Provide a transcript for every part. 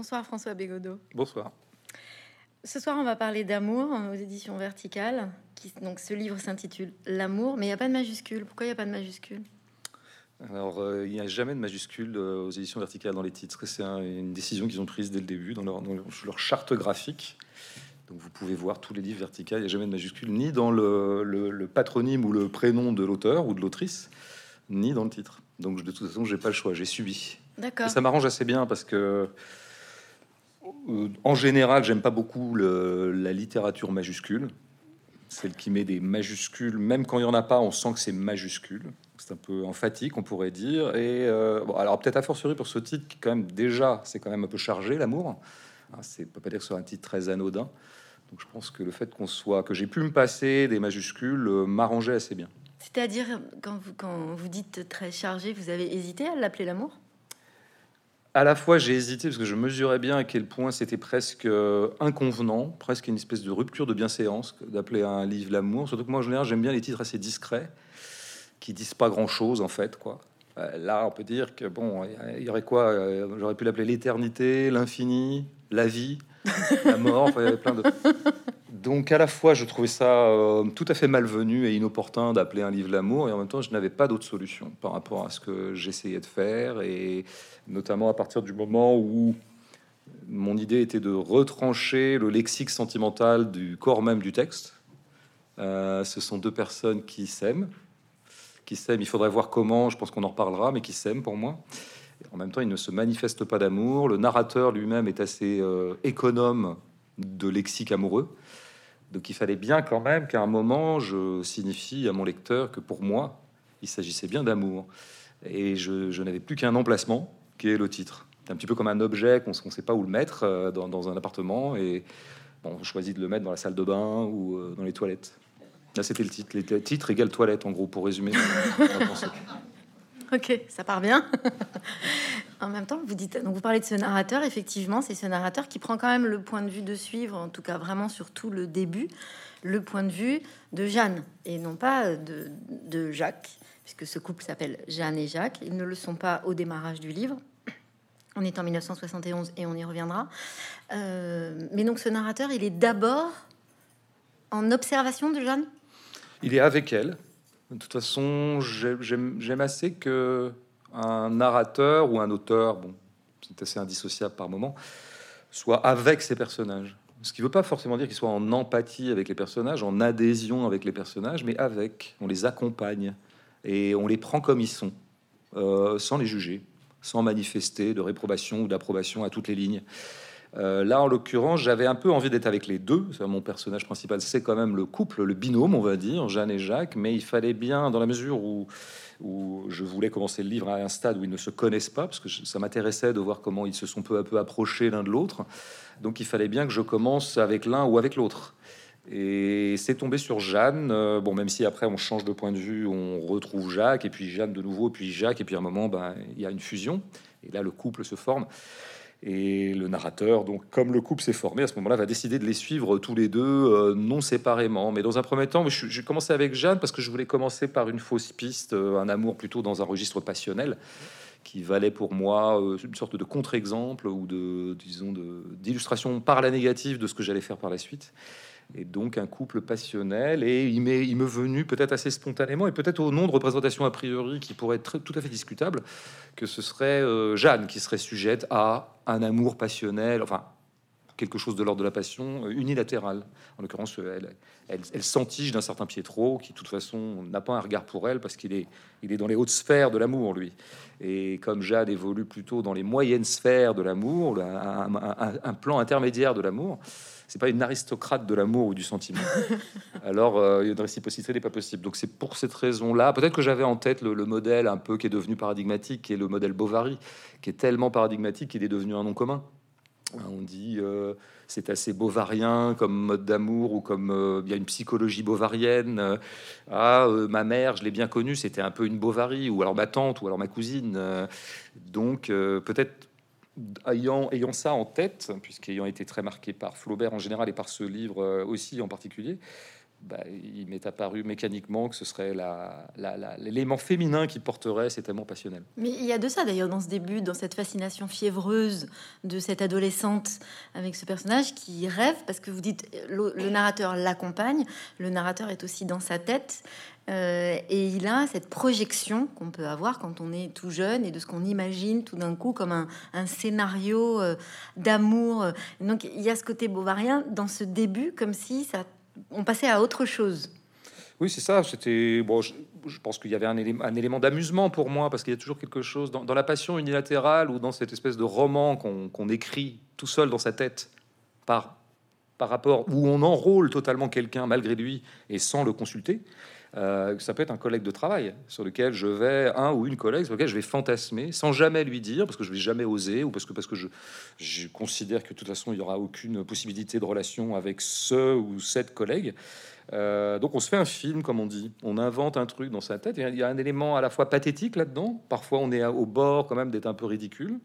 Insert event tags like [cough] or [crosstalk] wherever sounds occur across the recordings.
Bonsoir François Bégodeau. Bonsoir. Ce soir, on va parler d'amour aux éditions Verticales. Qui, donc, ce livre s'intitule L'amour, mais il n'y a pas de majuscule. Pourquoi il n'y a pas de majuscule? Alors, euh, il n'y a jamais de majuscule euh, aux éditions Verticales dans les titres. C'est un- une décision qu'ils ont prise dès le début dans leur, dans leur- leur charte graphique. Donc, vous pouvez voir tous les livres verticales. Il n'y a jamais de majuscule, ni dans le, le- le patronyme ou le prénom de l'auteur ou de l'autrice, ni dans le titre. Donc, de toute façon, j'ai pas le choix. J'ai subi. D'accord. Ça m'arrange assez bien parce que, en général, j'aime pas beaucoup la littérature majuscule. Celle qui met des majuscules, même quand il y en a pas, on sent que c'est majuscule. C'est un peu emphatique, on pourrait dire. Et euh, bon, alors peut-être a fortiori pour ce titre qui quand même déjà, c'est quand même un peu chargé l'amour. Hein, c'est peut pas dire que ce soit un titre très anodin. Donc je pense que le fait qu'on soit, que j'ai pu me passer des majuscules, euh, m'arrangeait assez bien. C'est-à-dire, quand vous dites très chargé, vous avez hésité à l'appeler l'amour? À la fois, j'ai hésité parce que je mesurais bien à quel point c'était presque euh, inconvenant, presque une espèce de rupture de bienséance d'appeler un livre l'amour. Surtout que moi, en général, j'aime bien les titres assez discrets qui disent pas grand-chose en fait, quoi. Euh, là, on peut dire que bon, il y aurait quoi euh, J'aurais pu l'appeler l'éternité, l'infini, la vie, la mort. il y avait plein de. Donc à la fois, je trouvais ça euh, tout à fait malvenu et inopportun d'appeler un livre l'amour, et en même temps, je n'avais pas d'autre solution par rapport à ce que j'essayais de faire, et notamment à partir du moment où mon idée était de retrancher le lexique sentimental du corps même du texte. Euh, ce sont deux personnes qui s'aiment, qui s'aiment. Il faudrait voir comment. Je pense qu'on en reparlera, mais qui s'aiment pour moi. En même temps, ils ne se manifestent pas d'amour. Le narrateur lui-même est assez euh, économe de lexique amoureux. Donc il fallait bien quand même qu'à un moment, je signifie à mon lecteur que pour moi, il s'agissait bien d'amour. Et je, n'avais plus qu'un emplacement, qui est le titre. C'est un petit peu comme un objet qu'on ne sait pas où le mettre euh, dans, un appartement. Et on choisit de le mettre dans la salle de bain ou euh, dans les toilettes. Là, c'était le titre. Les égale toilette, en gros, pour résumer. Ok, ça part bien. [laughs] en même temps, vous dites, donc vous parlez de ce narrateur. Effectivement, c'est ce narrateur qui prend quand même le point de vue de suivre, en tout cas vraiment sur tout le début, le point de vue de Jeanne et non pas de, de Jacques, puisque ce couple s'appelle Jeanne et Jacques. Ils ne le sont pas au démarrage du livre. On est en 1971 et on y reviendra. Euh, mais donc ce narrateur, il est d'abord en observation de Jeanne? Il est avec elle. De toute façon, j'ai- j'aime j'aime assez que un narrateur ou un auteur, bon, c'est assez indissociable par moment, soit avec ses personnages. Ce qui ne veut pas forcément dire qu'il soit en empathie avec les personnages, en adhésion avec les personnages, mais avec. On les accompagne et on les prend comme ils sont, euh, sans les juger, sans manifester de réprobation ou d'approbation à toutes les lignes. Euh, là, en l'occurrence, j'avais un peu envie d'être avec les deux. Mon personnage principal, c'est quand même le couple, le binôme, on va dire, Jeanne et Jacques. Mais il fallait bien, dans la mesure où, je voulais commencer le livre à un stade où ils ne se connaissent pas, parce que ça m'intéressait de voir comment ils se sont peu à peu approchés l'un de l'autre. Donc il fallait bien que je commence avec l'un ou avec l'autre. Et c'est tombé sur Jeanne. Euh, bon, même si après on change de point de vue, on retrouve Jacques, et puis Jeanne de nouveau, puis Jacques, et puis à un moment, ben, il y a une fusion. Et là, le couple se forme. Et le narrateur, donc comme le couple s'est formé, à ce moment-là, va décider de les suivre tous les deux, euh, non séparément. Mais dans un premier temps, j'ai commencé avec Jeanne parce que je voulais commencer par une fausse piste, euh, un amour plutôt dans un registre passionnel, qui valait pour moi euh, une sorte de contre-exemple ou de, disons, d'illustration par la négative de ce que j'allais faire par la suite. Et donc un couple passionnel, et il m'est, m'est venu peut-être assez spontanément, et peut-être au nom de représentation a priori qui pourrait être tout à fait discutable, que ce serait euh, Jeanne qui serait sujette à un amour passionnel, enfin quelque chose de l'ordre de la passion euh, unilatérale. En l'occurrence, euh, elle, elle, elle s'entige d'un certain Pietro qui, de toute façon, n'a pas un regard pour elle parce qu'il est, il est dans les hautes sphères de l'amour, lui. Et comme Jeanne évolue plutôt dans les moyennes sphères de l'amour, un, un- un- un plan intermédiaire de l'amour, c'est pas une aristocrate de l'amour ou du sentiment. [laughs] Alors, euh, une réciprocité n'est pas possible. Donc, c'est pour cette raison-là. Peut-être que j'avais en tête le, le modèle un peu qui est devenu paradigmatique, qui est le modèle Bovary, qui est tellement paradigmatique qu'il est devenu un nom commun. Hein, On dit euh, c'est assez bovarien comme mode d'amour ou comme euh, il y a une psychologie bovarienne. Euh, ah, ma mère, je l'ai bien connue, c'était un peu une Bovary, ou alors ma tante, ou alors ma cousine. Donc, peut-être ayant, ayant ça en tête, puisqu'ayant été très marqué par Flaubert en général et par ce livre aussi en particulier, bah, il m'est apparu mécaniquement que ce serait l'élément féminin qui porterait cet amour passionnel. Mais il y a de ça d'ailleurs dans ce début, dans cette fascination fiévreuse de cette adolescente avec ce personnage qui rêve, parce que vous dites le, narrateur l'accompagne, le narrateur est aussi dans sa tête, euh, et il a cette projection qu'on peut avoir quand on est tout jeune et de ce qu'on imagine tout d'un coup comme un, scénario euh, d'amour. Donc il y a ce côté bovarien dans ce début, comme si ça on passait à autre chose. Oui, c'est ça. C'était bon. Je, pense qu'il y avait un élément, d'amusement pour moi parce qu'il y a toujours quelque chose dans, la passion unilatérale ou dans cette espèce de roman qu'on écrit tout seul dans sa tête par par rapport où on enrôle totalement quelqu'un malgré lui et sans le consulter. Euh, ça peut être un collègue de travail sur lequel je vais, un ou une collègue sur lequel je vais fantasmer sans jamais lui dire, parce que je vais jamais oser, ou parce que, parce que je, je considère que de toute façon il n'y aura aucune possibilité de relation avec ce ou cette collègue. Euh, donc on se fait un film, comme on dit. On invente un truc dans sa tête. Il y a un élément à la fois pathétique là-dedans. Parfois on est au bord quand même d'être un peu ridicule.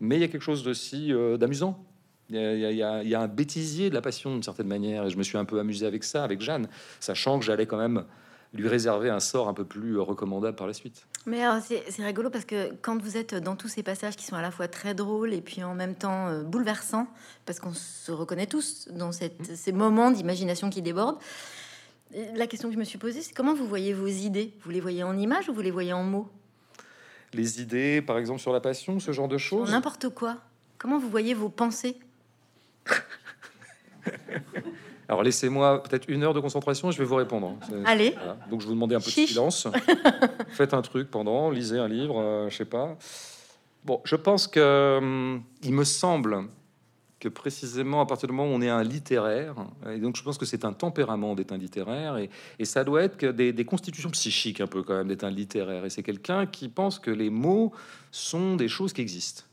Mais il y a quelque chose aussi euh, d'amusant. Il y, a, il y, a, un bêtisier de la passion d'une certaine manière. Et je me suis un peu amusé avec ça, avec Jeanne, sachant que j'allais quand même lui réserver un sort un peu plus recommandable par la suite. Mais c'est rigolo parce que quand vous êtes dans tous ces passages qui sont à la fois très drôles et puis en même temps euh, bouleversants, parce qu'on se reconnaît tous dans cette, mmh. ces moments d'imagination qui débordent, la question que je me suis posée, c'est comment vous voyez vos idées? Vous les voyez en images ou vous les voyez en mots? Les idées, par exemple, sur la passion, ce genre de choses? N'importe quoi. Comment vous voyez vos pensées? [laughs] Alors laissez-moi peut-être une heure de concentration et je vais vous répondre. Allez. Donc je vous demandais un peu de silence. [laughs] Faites un truc pendant, lisez un livre, euh, je sais pas. Bon, je pense que hum, il me semble que précisément à partir du moment où on est un littéraire, et donc je pense que c'est un tempérament d'être un littéraire, et, ça doit être que des, des, constitutions psychiques un peu quand même d'être un littéraire, et c'est quelqu'un qui pense que les mots sont des choses qui existent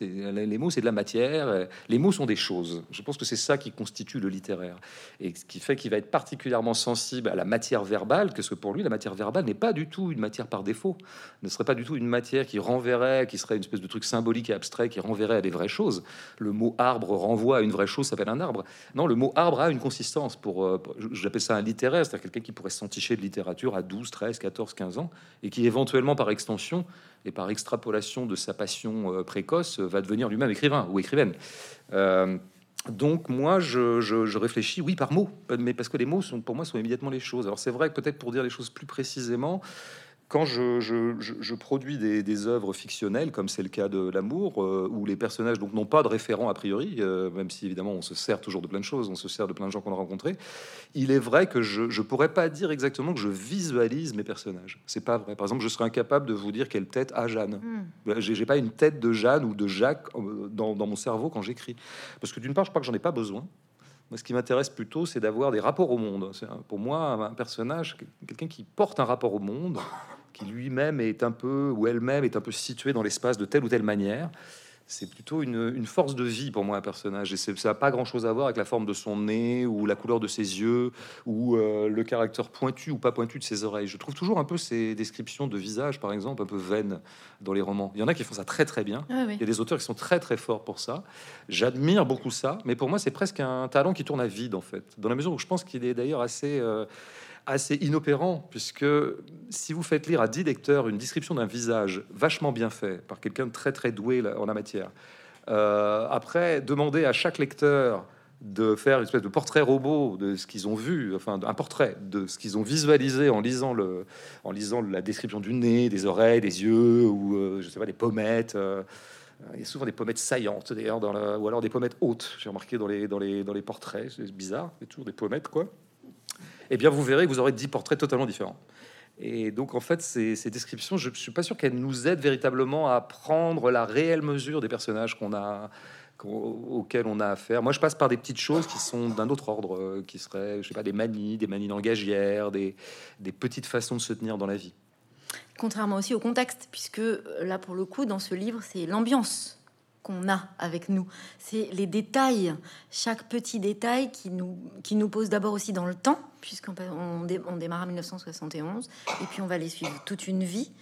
les mots, c'est de la matière. Les mots sont des choses. Je pense que c'est ça qui constitue le littéraire. Et ce qui fait qu'il va être particulièrement sensible à la matière verbale, que ce que pour lui, la matière verbale n'est pas du tout une matière par défaut. Ne serait pas du tout une matière qui renverrait, qui serait une espèce de truc symbolique et abstrait, qui renverrait à des vraies choses. Le mot arbre renvoie à une vraie chose, s'appelle un arbre. Non, le mot arbre a une consistance. Pour, euh, j'appelle ça un littéraire, c'est-à-dire quelqu'un qui pourrait s'enticher de littérature à 12, 13, 14, 15 ans, et qui éventuellement, par extension, et par extrapolation de sa passion euh, précoce, va devenir lui-même écrivain ou écrivaine. Euh, donc moi, je, réfléchis, oui, par mots, mais parce que les mots sont pour moi sont immédiatement les choses. Alors c'est vrai que peut-être pour dire les choses plus précisément, quand je, produis des, œuvres fictionnelles, comme c'est le cas de L'amour, euh, où les personnages donc n'ont pas de référent a priori, euh, même si évidemment on se sert toujours de plein de choses, on se sert de plein de gens qu'on a rencontrés, il est vrai que je ne pourrais pas dire exactement que je visualise mes personnages. C'est pas vrai. Par exemple, je serais incapable de vous dire quelle tête a Jeanne. Hmm. J'ai pas une tête de Jeanne ou de Jacques euh, dans, dans mon cerveau quand j'écris. Parce que d'une part, je crois que j'en ai pas besoin. Moi, ce qui m'intéresse plutôt, c'est d'avoir des rapports au monde. Pour moi, un personnage, quelqu'un qui porte un rapport au monde, qui lui-même est un peu, ou elle-même est un peu située dans l'espace de telle ou telle manière. C'est plutôt une, force de vie pour moi, un personnage. Et ça n'a pas grand-chose à voir avec la forme de son nez, ou la couleur de ses yeux, ou euh, le caractère pointu ou pas pointu de ses oreilles. Je trouve toujours un peu ces descriptions de visage, par exemple, un peu vaines dans les romans. Il y en a qui font ça très très bien. Ah Il y a des auteurs qui sont très très forts pour ça. J'admire beaucoup ça, mais pour moi, c'est presque un talent qui tourne à vide, en fait. Dans la mesure où je pense qu'il est d'ailleurs assez... Euh, assez inopérant, puisque si vous faites lire à 10 lecteurs une description d'un visage vachement bien fait par quelqu'un de très très doué en la matière, euh, après demander à chaque lecteur de faire une espèce de portrait robot de ce qu'ils ont vu, enfin un portrait de ce qu'ils ont visualisé en lisant le, en lisant la description du nez, des oreilles, des yeux ou euh, je sais pas des pommettes. Euh, il y a souvent des pommettes saillantes d'ailleurs, ou alors des pommettes hautes. J'ai remarqué dans les, dans les, dans les portraits, c'est bizarre, a toujours des pommettes quoi eh bien, vous verrez que vous aurez dix portraits totalement différents. Et donc, en fait, ces, descriptions, je ne suis pas sûr qu'elles nous aident véritablement à prendre la réelle mesure des personnages qu'on a, auxquels on a affaire. Moi, je passe par des petites choses qui sont d'un autre ordre, euh, qui seraient, je sais pas, des manies, des manies langagières, des, des petites façons de se tenir dans la vie. Contrairement aussi au contexte, puisque euh, là, pour le coup, dans ce livre, c'est l'ambiance qu'on a avec nous. C'est les détails, chaque petit détail qui nous, qui nous pose d'abord aussi dans le temps, puisqu'on on, démarre en 1971, et puis on va les suivre toute une vie.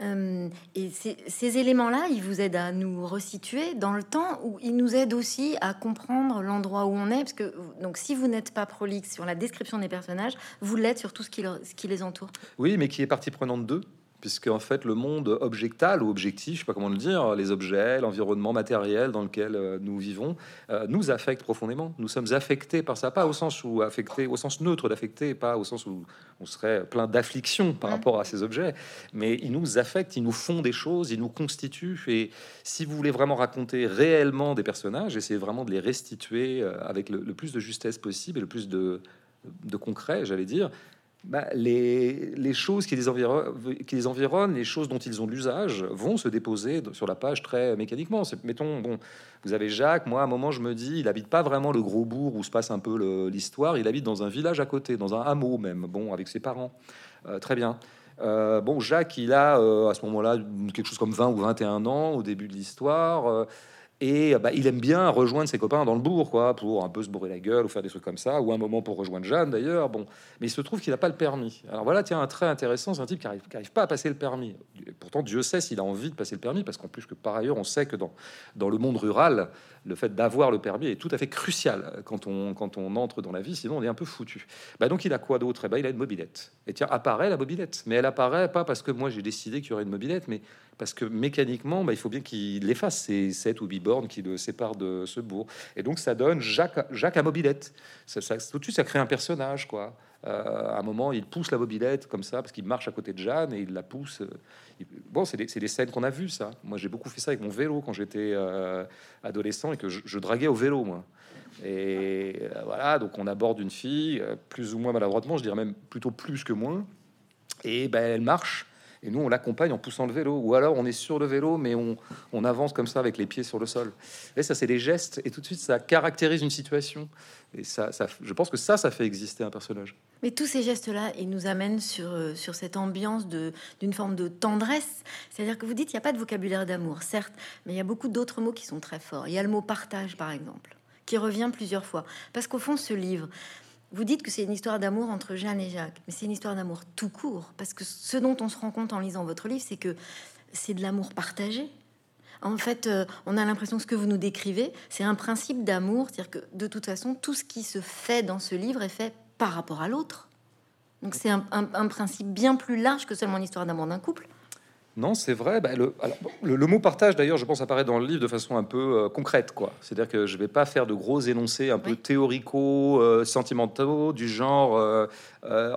Euh, et ces, éléments-là, ils vous aident à nous resituer dans le temps, ou ils nous aident aussi à comprendre l'endroit où on est, parce que donc si vous n'êtes pas prolixe sur la description des personnages, vous l'êtes sur tout ce qui, ce qui les entoure. Oui, mais qui est partie prenante d'eux puisque en fait le monde objectal ou objectif, je sais pas comment le dire, les objets, l'environnement matériel dans lequel euh, nous vivons, euh, nous affecte profondément. Nous sommes affectés par ça, pas au sens où affecté, au sens neutre d'affecter, pas au sens où on serait plein d'affliction par rapport à ces objets, mais ils nous affectent, ils nous font des choses, ils nous constituent. Et si vous voulez vraiment raconter réellement des personnages, essayez vraiment de les restituer euh, avec le, plus de justesse possible et le plus de, de concret, j'allais dire, bah, les, choses qui les, les, environnent, les choses dont ils ont l'usage, vont se déposer sur la page très mécaniquement. Mettons, bon, vous avez Jacques, moi à un moment je me dis, il habite pas vraiment le gros bourg où se passe un peu l'histoire, il habite dans un village à côté, dans un hameau même, bon, avec ses parents. Euh, très bien. Euh, bon, Jacques, il a euh, à ce moment-là quelque chose comme 20 ou 21 ans au début de l'histoire. Et bah, il aime bien rejoindre ses copains dans le bourg, quoi, pour un peu se bourrer la gueule ou faire des trucs comme ça, ou un moment pour rejoindre Jeanne d'ailleurs. Bon, mais il se trouve qu'il n'a pas le permis. Alors voilà, tiens, un trait intéressant, c'est un type qui arrive, pas à passer le permis. pourtant, Dieu sait s'il a envie de passer le permis, parce qu'en plus que par ailleurs, on sait que dans, dans le monde rural, le fait d'avoir le permis est tout à fait crucial quand on, quand on entre dans la vie, sinon on est un peu foutu. Bah donc il a quoi d'autre? Eh ben, il a une mobilette. Et tiens, apparaît la mobilette. Mais elle apparaît pas parce que moi j'ai décidé qu'il y aurait une mobilette, mais parce que mécaniquement, bah, il faut bien qu'il efface ces 7 ou 8 bornes qui le séparent de ce bourg. Et donc, ça donne Jacques, à mobilette. Ça, tout de suite, ça crée un personnage, quoi. Euh, à un moment, il pousse la mobilette comme ça, parce qu'il marche à côté de Jeanne et il la pousse. Bon, c'est des, scènes qu'on a vues, ça. Moi, j'ai beaucoup fait ça avec mon vélo quand j'étais euh, adolescent et que je, draguais au vélo, moi. Et euh, voilà, donc on aborde une fille, plus ou moins maladroitement, je dirais même plutôt plus que moins. Et ben, elle marche et nous, on l'accompagne en poussant le vélo. Ou alors, on est sur le vélo, mais on, avance comme ça avec les pieds sur le sol. Et ça, c'est des gestes. Et tout de suite, ça caractérise une situation. Et ça, ça, je pense que ça, ça fait exister un personnage. Mais tous ces gestes-là, ils nous amènent sur, euh, sur cette ambiance d'une forme de tendresse. C'est-à-dire que vous dites, il n'y a pas de vocabulaire d'amour, certes, mais il y a beaucoup d'autres mots qui sont très forts. Il y a le mot partage, par exemple, qui revient plusieurs fois. Parce qu'au fond, ce livre, vous dites que c'est une histoire d'amour entre Jeanne et Jacques, mais c'est une histoire d'amour tout court, parce que ce dont on se rend compte en lisant votre livre, c'est que c'est de l'amour partagé. En fait, euh, on a l'impression que ce que vous nous décrivez, c'est un principe d'amour, c'est-à-dire que de toute façon, tout ce qui se fait dans ce livre est fait par rapport à l'autre. Donc c'est un, un, principe bien plus large que seulement une histoire d'amour d'un couple. Non, c'est vrai. Bah, le, le, mot partage, d'ailleurs, je pense apparaît dans le livre de façon un peu euh, concrète, quoi. C'est-à-dire que je vais pas faire de gros énoncés un peu théorico, euh, sentimentaux, du genre euh,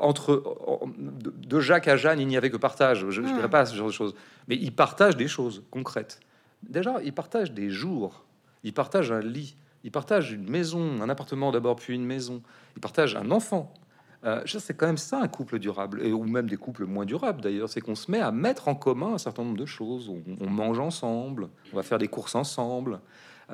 entre de, Jacques à Jeanne, il n'y avait que partage. Je ne dirais pas ce genre de choses, mais il partage des choses concrètes. Déjà, il partage des jours. Il partage un lit. Il partage une maison, un appartement d'abord, puis une maison. Il partage un enfant. Euh, c'est quand même ça un couple durable, et, ou même des couples moins durables d'ailleurs, c'est qu'on se met à mettre en commun un certain nombre de choses. On, mange ensemble, on va faire des courses ensemble,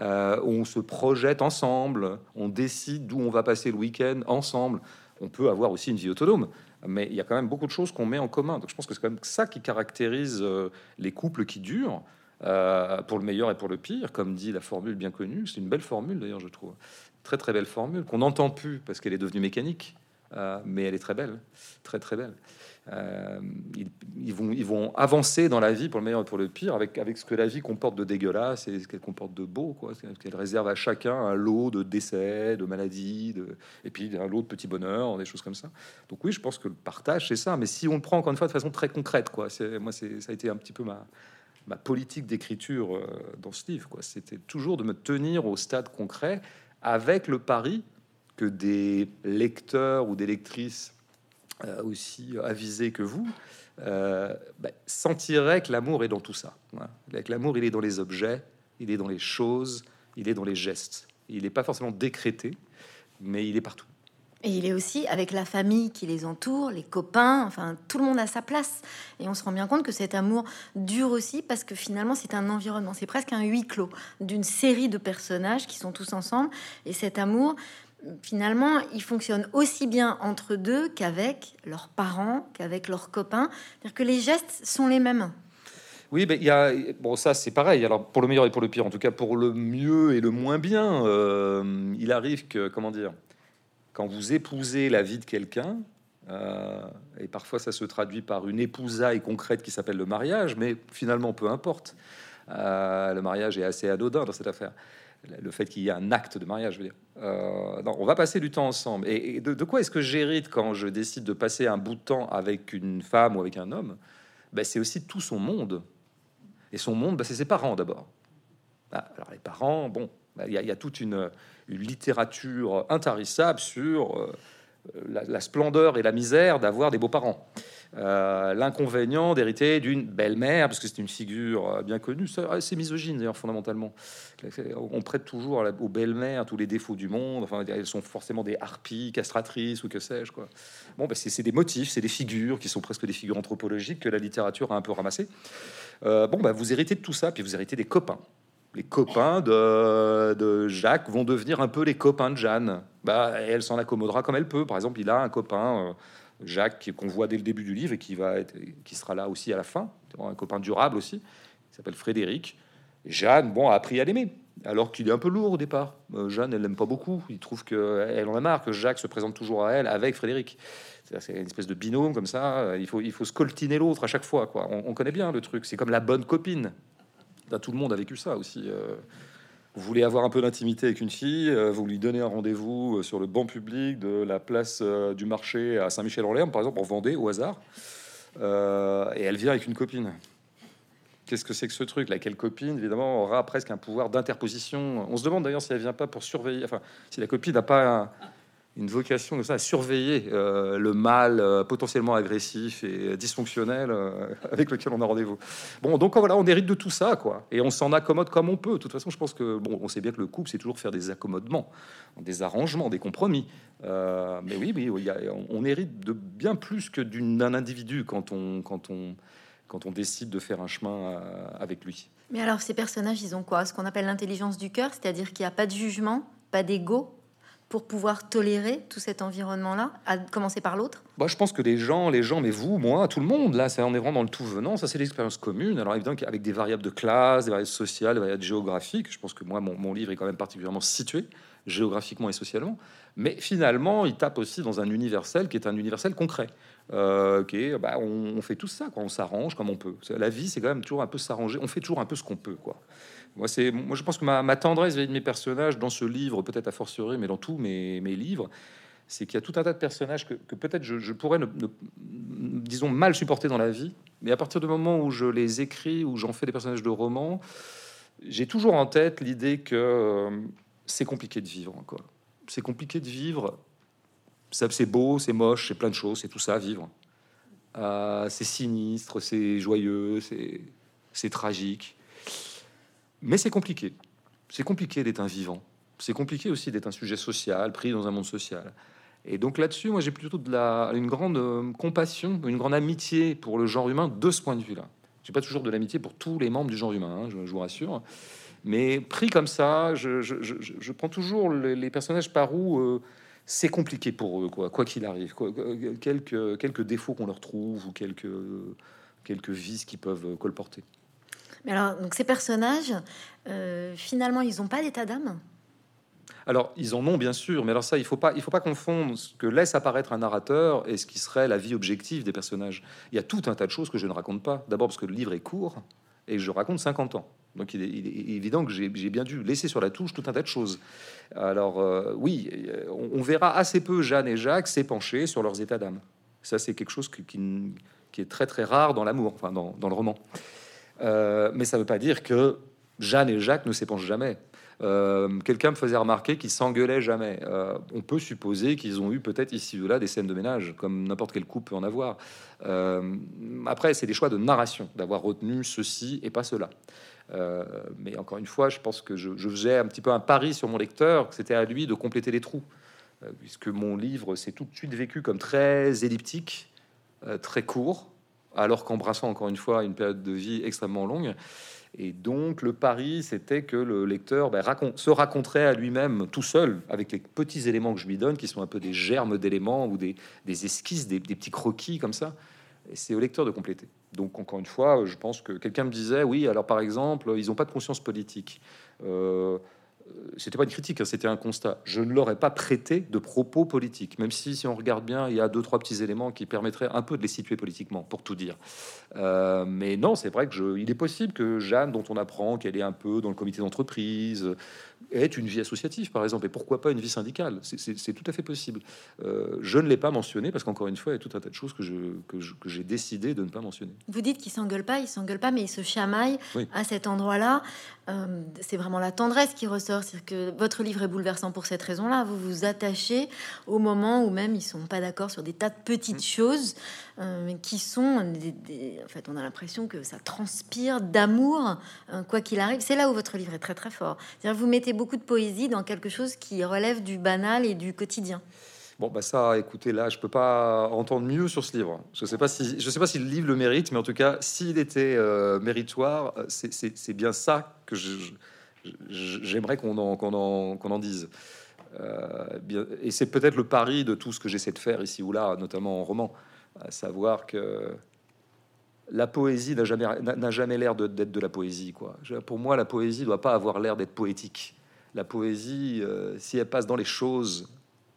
euh, on se projette ensemble, on décide d'où on va passer le week-end ensemble. On peut avoir aussi une vie autonome, mais il y a quand même beaucoup de choses qu'on met en commun. Donc je pense que c'est quand même ça qui caractérise euh, les couples qui durent. pour le meilleur et pour le pire, comme dit la formule bien connue, c'est une belle formule d'ailleurs, je trouve, très très belle formule qu'on n'entend plus parce qu'elle est devenue mécanique. Euh, mais elle est très belle, très très belle. Euh, ils, vont, avancer dans la vie pour le meilleur et pour le pire, avec, avec ce que la vie comporte de dégueulasse et ce qu'elle comporte de beau, quoi. Qu'elle réserve à chacun un lot de décès, de maladies, de, et puis un lot de petits bonheurs, des choses comme ça. Donc oui, je pense que le partage, c'est ça. Mais si on le prend encore une fois de façon très concrète, quoi. Moi, ça a été un petit peu ma, ma politique d'écriture euh, dans ce livre, quoi. C'était toujours de me tenir au stade concret avec le pari que des lecteurs ou des lectrices euh, aussi avisés que vous euh, bah, sentiraient que l'amour est dans tout ça. l'amour, il est dans les objets, il est dans les choses, il est dans les gestes. Il n'est pas forcément décrété, mais il est partout. Et il est aussi avec la famille qui les entoure, les copains, enfin tout le monde a sa place. Et on se rend bien compte que cet amour dure aussi parce que finalement c'est un environnement, c'est presque un huis clos d'une série de personnages qui sont tous ensemble. Et cet amour, finalement, ils fonctionnent aussi bien entre deux qu'avec leurs parents, qu'avec leurs copains. C'est-à-dire que les gestes sont les mêmes. Oui, ben, y a, bon, ça c'est pareil. Alors, pour le meilleur et pour le pire, en tout cas pour le mieux et le moins bien, euh, il arrive que, comment dire, quand vous épousez la vie de quelqu'un, et parfois, ça se traduit par une épousaille concrète qui s'appelle le mariage, mais finalement, peu importe. le mariage est assez anodin dans cette affaire le fait qu'il y ait un acte de mariage, je veux dire. Euh, on va passer du temps ensemble. Et, de, quoi est-ce que j'hérite quand je décide de passer un bout de temps avec une femme ou avec un homme? Ben, C'est aussi tout son monde. Et son monde, ben, c'est ses parents d'abord. Ah, alors les parents, bon, ben, il y, a toute une, littérature intarissable sur euh, la, splendeur et la misère d'avoir des beaux-parents. Euh, l'inconvénient d'hériter d'une belle-mère, parce que c'est une figure euh, bien connue, c'est misogyne d'ailleurs fondamentalement. On prête toujours aux belles-mères tous les défauts du monde, enfin elles sont forcément des harpies, castratrices ou que sais-je. Quoi. Bon, ben c'est des motifs, c'est des figures qui sont presque des figures anthropologiques que la littérature a un peu ramassées. Euh, bon, ben vous héritez de tout ça, puis vous héritez des copains les copains de, de, Jacques vont devenir un peu les copains de Jeanne. Bah, elle s'en accommodera comme elle peut. Par exemple, il a un copain Jacques qu'on voit dès le début du livre et qui va être, qui sera là aussi à la fin, un copain durable aussi, qui s'appelle Frédéric. Jeanne, bon, a appris à l'aimer, alors qu'il est un peu lourd au départ. Euh, Jeanne, elle l'aime pas beaucoup. Il trouve que elle en a marre que Jacques se présente toujours à elle avec Frédéric. C'est une espèce de binôme comme ça. Il faut, il faut scoltiner l'autre à chaque fois. Quoi. On, connaît bien le truc. C'est comme la bonne copine. tout le monde a vécu ça aussi. Euh, vous voulez avoir un peu d'intimité avec une fille, euh, vous lui donnez un rendez-vous euh, sur le banc public de la place euh, du marché à Saint-Michel-en-Lerme, par exemple, en Vendée, au hasard, et elle vient avec une copine. Qu'est-ce que c'est que ce truc Là, quelle copine, évidemment, aura presque un pouvoir d'interposition. On se demande d'ailleurs si elle vient pas pour surveiller, enfin, si la copine n'a pas une vocation comme ça à surveiller euh, le mal euh, potentiellement agressif et dysfonctionnel euh, avec lequel on a rendez-vous. Bon, donc voilà, on hérite de tout ça, quoi, et on s'en accommode comme on peut. De toute façon, je pense que bon, on sait bien que le couple, c'est toujours faire des accommodements, des arrangements, des compromis. mais oui, oui, on, hérite de bien plus que d'un individu quand on, quand on, quand on décide de faire un chemin avec lui. Mais alors, ces personnages, ils ont quoi? Ce qu'on appelle l'intelligence du cœur, c'est-à-dire qu'il n'y a pas de jugement, pas d'ego, pour pouvoir tolérer tout cet environnement-là, à commencer par l'autre? Moi, Je pense que les gens, les gens, mais vous, moi, tout le monde, là, c'est on est vraiment dans le tout venant. Ça, c'est l'expérience commune. Alors évidemment, avec des variables de classe, des variables sociales, des variables géographiques. Je pense que moi, mon, livre est quand même particulièrement situé géographiquement et socialement. Mais finalement, il tape aussi dans un universel qui est un universel concret. Euh, bah, on, fait tout ça, quoi. on s'arrange comme on peut. La vie, c'est quand même toujours un peu s'arranger. On fait toujours un peu ce qu'on peut, quoi. Moi, c'est, moi, je pense que ma, tendresse vis de mes personnages dans ce livre, peut-être à fortiori, mais dans tous mes, mes livres, c'est qu'il y a tout un tas de personnages que, peut-être je, pourrais, disons, mal supporter dans la vie, mais à partir du moment où je les écris, où j'en fais des personnages de romans, j'ai toujours en tête l'idée que euh, c'est compliqué de vivre encore. C'est compliqué de vivre. C'est beau, c'est moche, c'est plein de choses, c'est tout ça vivre. Euh, c'est sinistre, c'est joyeux, c'est, c'est tragique. Mais c'est compliqué. C'est compliqué d'être un vivant. C'est compliqué aussi d'être un sujet social, pris dans un monde social. Et donc là-dessus, moi, j'ai plutôt de la, une grande euh, compassion, une grande amitié pour le genre humain de ce point de vue-là. J'ai pas toujours de l'amitié pour tous les membres du genre humain, hein, je, vous rassure. Mais pris comme ça, je, prends toujours les, personnages par où euh, c'est compliqué pour eux, quoi quoi qu'il arrive, quoi, quelques, quelques défauts qu'on leur trouve ou quelques, quelques vices qu'ils peuvent colporter. Mais alors, donc ces personnages, euh, finalement, ils n'ont pas d'état d'âme? Alors, ils en ont bien sûr, mais alors ça, il faut faut pas confondre ce que laisse apparaître un narrateur et ce qui serait la vie objective des personnages. Il y a tout un tas de choses que je ne raconte pas. D'abord parce que le livre est court et je raconte 50 ans. Donc il est, évident que j'ai bien dû laisser sur la touche tout un tas de choses. Alors euh, oui, on, verra assez peu Jeanne et Jacques s'épancher sur leurs états d'âme. Ça, c'est quelque chose qui, est très très rare dans l'amour, enfin dans le roman. Euh, mais ça ne veut pas dire que Jeanne et Jacques ne s'épanchent jamais. Euh, quelqu'un me faisait remarquer qu'ils s'engueulaient jamais. Euh, on peut supposer qu'ils ont eu peut-être ici ou là des scènes de ménage, comme n'importe quel couple peut en avoir. après, c'est des choix de narration, d'avoir retenu ceci et pas cela. mais encore une fois, je pense que je, je, faisais un petit peu un pari sur mon lecteur, que c'était à lui de compléter les trous, puisque mon livre s'est tout de suite vécu comme très elliptique, très court, alors qu'embrassant encore une fois une période de vie extrêmement longue. Et donc le pari, c'était que le lecteur ben, se raconterait à lui-même tout seul, avec les petits éléments que je lui donne, qui sont un peu des germes d'éléments ou des, esquisses, des, petits croquis comme ça. C'est au lecteur de compléter. Donc encore une fois, je pense que quelqu'un me disait, oui, alors par exemple, ils n'ont pas de conscience politique. Euh, c'était pas une critique, hein, c'était un constat. Je ne leur ai pas prêté de propos politiques, même si, si on regarde bien, il y a deux trois petits éléments qui permettraient un peu de les situer politiquement, pour tout dire. Euh, mais non, c'est vrai que je, il est possible que Jeanne, dont on apprend qu'elle est un peu dans le comité d'entreprise, est une vie associative, par exemple, et pourquoi pas une vie syndicale? C'est tout à fait possible. Euh, je ne l'ai pas mentionné parce qu'encore une fois, il y a tout un tas de choses que j'ai que j'ai décidé de ne pas mentionner. Vous dites qu'il s'engueule pas, il s'engueule pas, mais il se chamaille à cet endroit-là. Euh, c'est vraiment la tendresse qui ressort. C'est que votre livre est bouleversant pour cette raison-là. Vous vous attachez au moment où même ils sont pas d'accord sur des tas de petites mm. choses euh, qui sont des, en fait, on a l'impression que ça transpire d'amour, quoi qu'il arrive. C'est là où votre livre est très très fort. Vous mettez beaucoup de poésie dans quelque chose qui relève du banal et du quotidien. Bon, bah ça, écoutez, là, je peux pas entendre mieux sur ce livre. Je sais pas si, je sais pas si le livre le mérite, mais en tout cas, s'il était euh, méritoire, euh, c'est bien ça que j'aimerais qu'on en, en, en, dise. Euh, et c'est peut-être le pari de tout ce que j'essaie de faire ici ou là, notamment en roman, à savoir que la poésie n'a jamais, jamais l'air d'être de la poésie. Quoi. Pour moi, la poésie doit pas avoir l'air d'être poétique la poésie, euh, si elle passe dans les choses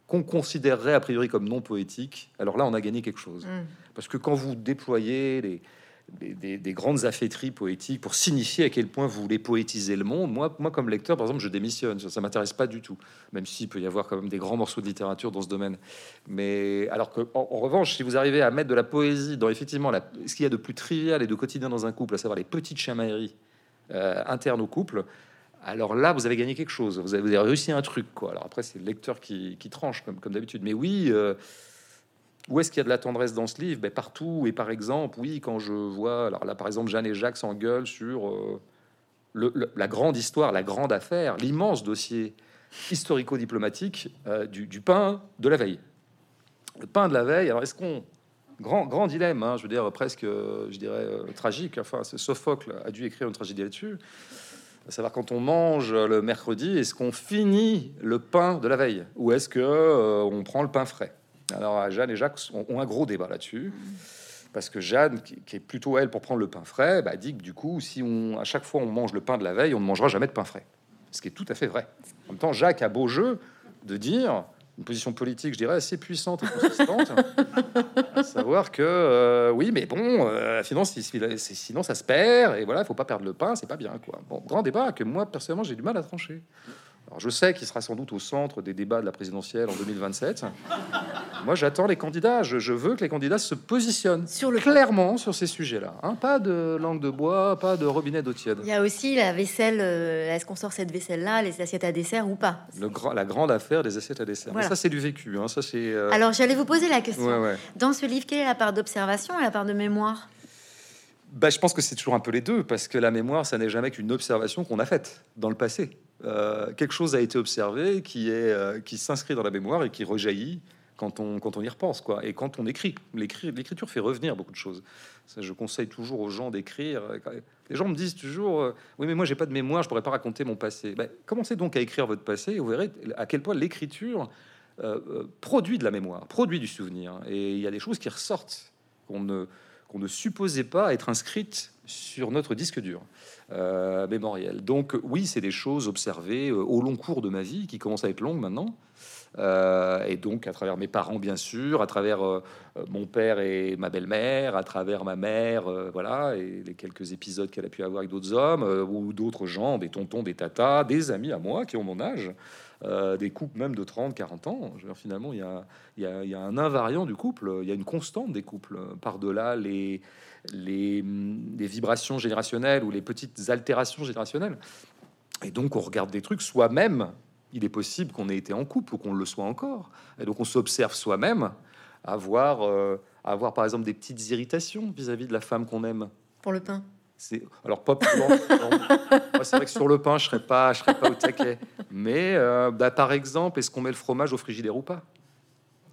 qu'on considérerait a priori comme non poétiques, alors là, on a gagné quelque chose. Mm. Parce que quand vous déployez les, des, grandes affaîtries poétiques pour signifier à quel point vous voulez poétiser le monde, moi, moi comme lecteur, par exemple, je démissionne. Ça, m'intéresse pas du tout, même s'il peut y avoir quand même des grands morceaux de littérature dans ce domaine. Mais alors que, en, revanche, si vous arrivez à mettre de la poésie dans effectivement la, ce qu'il y a de plus trivial et de quotidien dans un couple, à savoir les petites chamailleries euh, internes au couple, alors là, vous avez gagné quelque chose. Vous avez, réussi un truc, quoi. Alors après, c'est le lecteur qui, tranche, comme, d'habitude. Mais oui, euh, où est-ce qu'il y a de la tendresse dans ce livre? Ben, Partout. Et par exemple, oui, quand je vois... Alors là, par exemple, Jeanne et Jacques s'engueulent sur euh, la grande histoire, la grande affaire, l'immense dossier historico-diplomatique euh, du, pain de la veille. Le pain de la veille, alors est-ce qu'on... Grand, grand dilemme, hein, je veux dire, presque, je dirais, tragique. Enfin, Sophocle a dû écrire une tragédie là-dessus à savoir quand on mange le mercredi, est-ce qu'on finit le pain de la veille ou est-ce que euh, on prend le pain frais? Alors Jeanne et Jacques ont, un gros débat là-dessus. Parce que Jeanne, qui, est plutôt elle pour prendre le pain frais, bah, dit que du coup, si on, à chaque fois on mange le pain de la veille, on ne mangera jamais de pain frais. Ce qui est tout à fait vrai. En même temps, Jacques a beau jeu de dire une position politique, je dirais, assez puissante et consistante. [laughs] à savoir que, euh, oui, mais bon, euh, sinon, sinon, ça se perd, et voilà, il faut pas perdre le pain, c'est pas bien, quoi. Bon, grand débat que moi, personnellement, j'ai du mal à trancher. Alors, je sais qu'il sera sans doute au centre des débats de la présidentielle en 2027. Moi, j'attends les candidats. Je, veux que les candidats se positionnent sur le clairement sur ces sujets-là. Hein. Pas de langue de bois, pas de robinet d'eau tiède. Il y a aussi la vaisselle. Euh, est-ce qu'on sort cette vaisselle-là, les assiettes à dessert ou pas? Le grand, La grande affaire des assiettes à dessert. ça, c'est du vécu. Hein. Ça, c'est. Euh, Alors, j'allais vous poser la question. Dans ce livre, quelle est la part d'observation et la part de mémoire? Bah, je pense que c'est toujours un peu les deux, parce que la mémoire, ça n'est jamais qu'une observation qu'on a faite dans le passé. Euh, quelque chose a été observé qui est euh, qui s'inscrit dans la mémoire et qui rejaillit quand on quand on y repense quoi et quand on écrit. L'écriture fait revenir beaucoup de choses. Je conseille toujours aux gens d'écrire. Les gens me disent toujours euh, oui mais moi j'ai pas de mémoire je pourrais pas raconter mon passé ben, commencez donc à écrire votre passé et vous verrez à quel point l'écriture produit de la mémoire produit du souvenir. Et il y a des choses qui ressortent qu'on ne qu'on ne supposait pas être inscrites sur notre disque dur euh, mémoriel. Donc oui, c'est des choses observées euh, au long cours de ma vie, qui commence à être longue maintenant. Euh, et donc à travers mes parents bien sûr, à travers mon père et ma belle-mère, à travers ma mère, voilà, et les quelques épisodes qu'elle a pu avoir avec d'autres hommes ou d'autres gens, des tontons, des tatas, des amis à moi qui ont mon âge, des couples même de 30, 40 ans. Je veux finalement, il y, y a un invariant du couple, il y a une constante des couples par-delà les les, vibrations générationnelles ou les petites altérations générationnelles. Et donc, on regarde des trucs soi-même. Il est possible qu'on ait été en couple ou qu'on le soit encore. Et donc, on s'observe soi-même, avoir, euh, avoir par exemple des petites irritations vis-à-vis de la femme qu'on aime. Pour le pain. C'est alors pas c'est vrai que sur le pain, je serais pas, je serais pas au taquet. Mais euh, bah, par exemple, est-ce qu'on met le fromage au frigidaire ou pas?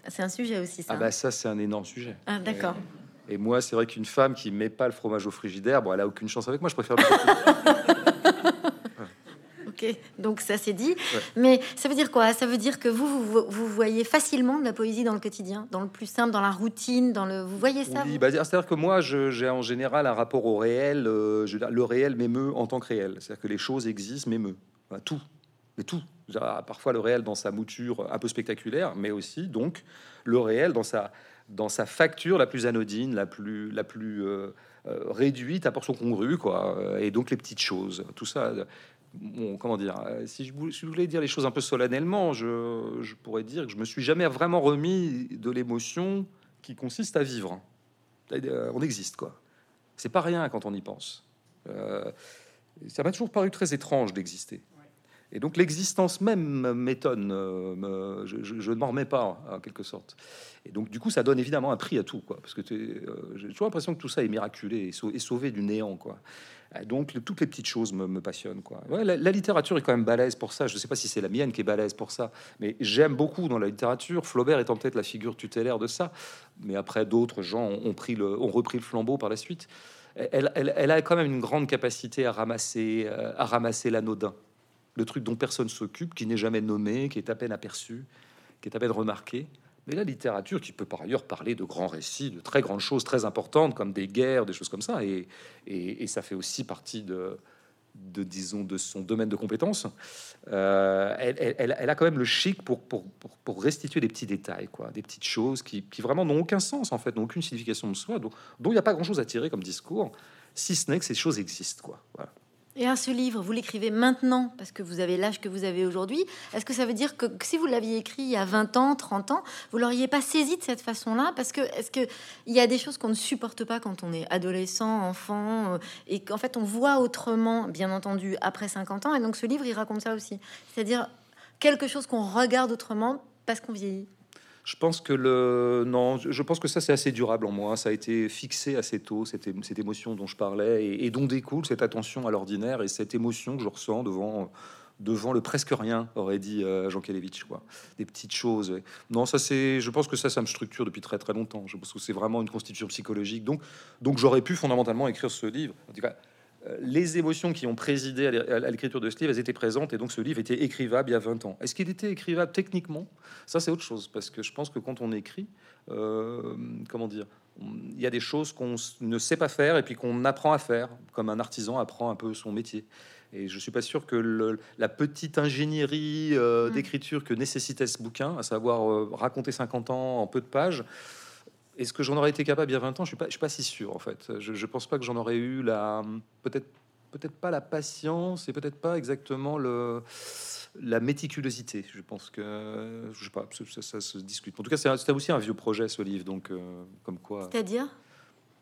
C'est un sujet aussi. Ça. Ah bah ça, c'est un énorme sujet. Ah, d'accord. Et moi, c'est vrai qu'une femme qui met pas le fromage au frigidaire, bon, elle a aucune chance avec moi. Je préfère. [laughs] ok, donc ça c'est dit. Mais ça veut dire quoi? Ça veut dire que vous, vous, voyez facilement de la poésie dans le quotidien, dans le plus simple, dans la routine, dans le. Vous voyez ça? Oui, bah, c'est-à-dire que moi, j'ai en général un rapport au réel. Euh, je, le réel m'émeut en tant que réel. C'est-à-dire que les choses existent, m'émeut. tout. Mais tout. Parfois le réel dans sa mouture un peu spectaculaire, mais aussi donc le réel dans sa, dans sa facture la plus anodine, la plus, la plus euh, euh, réduite à portion congrue, quoi. Et donc les petites choses, tout ça. Comment dire si je, voulais, dire les choses un peu solennellement, je, je, pourrais dire que je me suis jamais vraiment remis de l'émotion qui consiste à vivre. On existe, quoi. C'est pas rien quand on y pense. Euh, ça m'a toujours paru très étrange d'exister. Et donc l'existence même m'étonne, euh, je, ne m'en remets pas en quelque sorte. Et donc du coup ça donne évidemment un prix à tout, parce que euh, j'ai toujours l'impression que tout ça est miraculé et, sauvé du néant, donc toutes les petites choses me, passionnent, la, littérature est quand même balèze pour ça. Je ne sais pas si c'est la mienne qui est balèze pour ça, mais j'aime beaucoup dans la littérature. Flaubert étant peut-être la figure tutélaire de ça, mais après d'autres gens ont, repris le flambeau par la suite. Elle, a quand même une grande capacité à ramasser, euh, à ramasser l'anodin le truc dont personne s'occupe, qui n'est jamais nommé, qui est à peine aperçu, qui est à peine remarqué. Mais la littérature, qui peut par ailleurs parler de grands récits, de très grandes choses très importantes, comme des guerres, des choses comme ça, et, ça fait aussi partie de, disons, de son domaine de compétences, euh, elle, a quand même le chic pour, restituer des petits détails, quoi, des petites choses qui, vraiment n'ont aucun sens, en fait, n'ont aucune signification de soi, dont il n'y a pas grand-chose à tirer comme discours, si ce n'est que ces choses existent, quoi. Et à ce livre, vous l'écrivez maintenant parce que vous avez l'âge que vous avez aujourd'hui. Est-ce que ça veut dire que, si vous l'aviez écrit il y a 20 ans, 30 ans, vous l'auriez pas saisi de cette façon-là? Parce que est-ce que il y a des choses qu'on ne supporte pas quand on est adolescent, enfant, euh, et qu'en fait on voit autrement, bien entendu, après 50 ans. Et donc ce livre, il raconte ça aussi. C'est-à-dire quelque chose qu'on regarde autrement parce qu'on vieillit. Je pense que le non, je pense que ça c'est assez durable en moi. Ça a été fixé assez tôt cette, cette émotion dont je parlais et, dont découle cette attention à l'ordinaire et cette émotion que je ressens devant devant le presque rien, aurait dit euh, Jean Kelevitch. Des petites choses. Non, ça c'est, je pense que ça, ça me structure depuis très très longtemps. Je pense que c'est vraiment une constitution psychologique. Donc, donc j'aurais pu fondamentalement écrire ce livre. Les émotions qui ont présidé à l'écriture de ce livre, elles étaient présentes et donc ce livre était écrivable il y a 20 ans. Est-ce qu'il était écrivable techniquement? Ça, c'est autre chose parce que je pense que quand on écrit, euh, comment dire, il y a des choses qu'on ne sait pas faire et puis qu'on apprend à faire, comme un artisan apprend un peu son métier. Et je suis pas sûr que la petite ingénierie euh, mmh. d'écriture que nécessitait ce bouquin, à savoir raconter 50 ans en peu de pages, est-ce que j'en aurais été capable il y a 20 ans? Je suis pas, je suis pas si sûr en fait. Je, je pense pas que j'en aurais eu la, peut-être, peut-être pas la patience et peut-être pas exactement le, la méticulosité. Je pense que, je sais pas, ça, se discute. En tout cas, c'est aussi un vieux projet ce livre, donc euh, comme quoi. C'est-à-dire?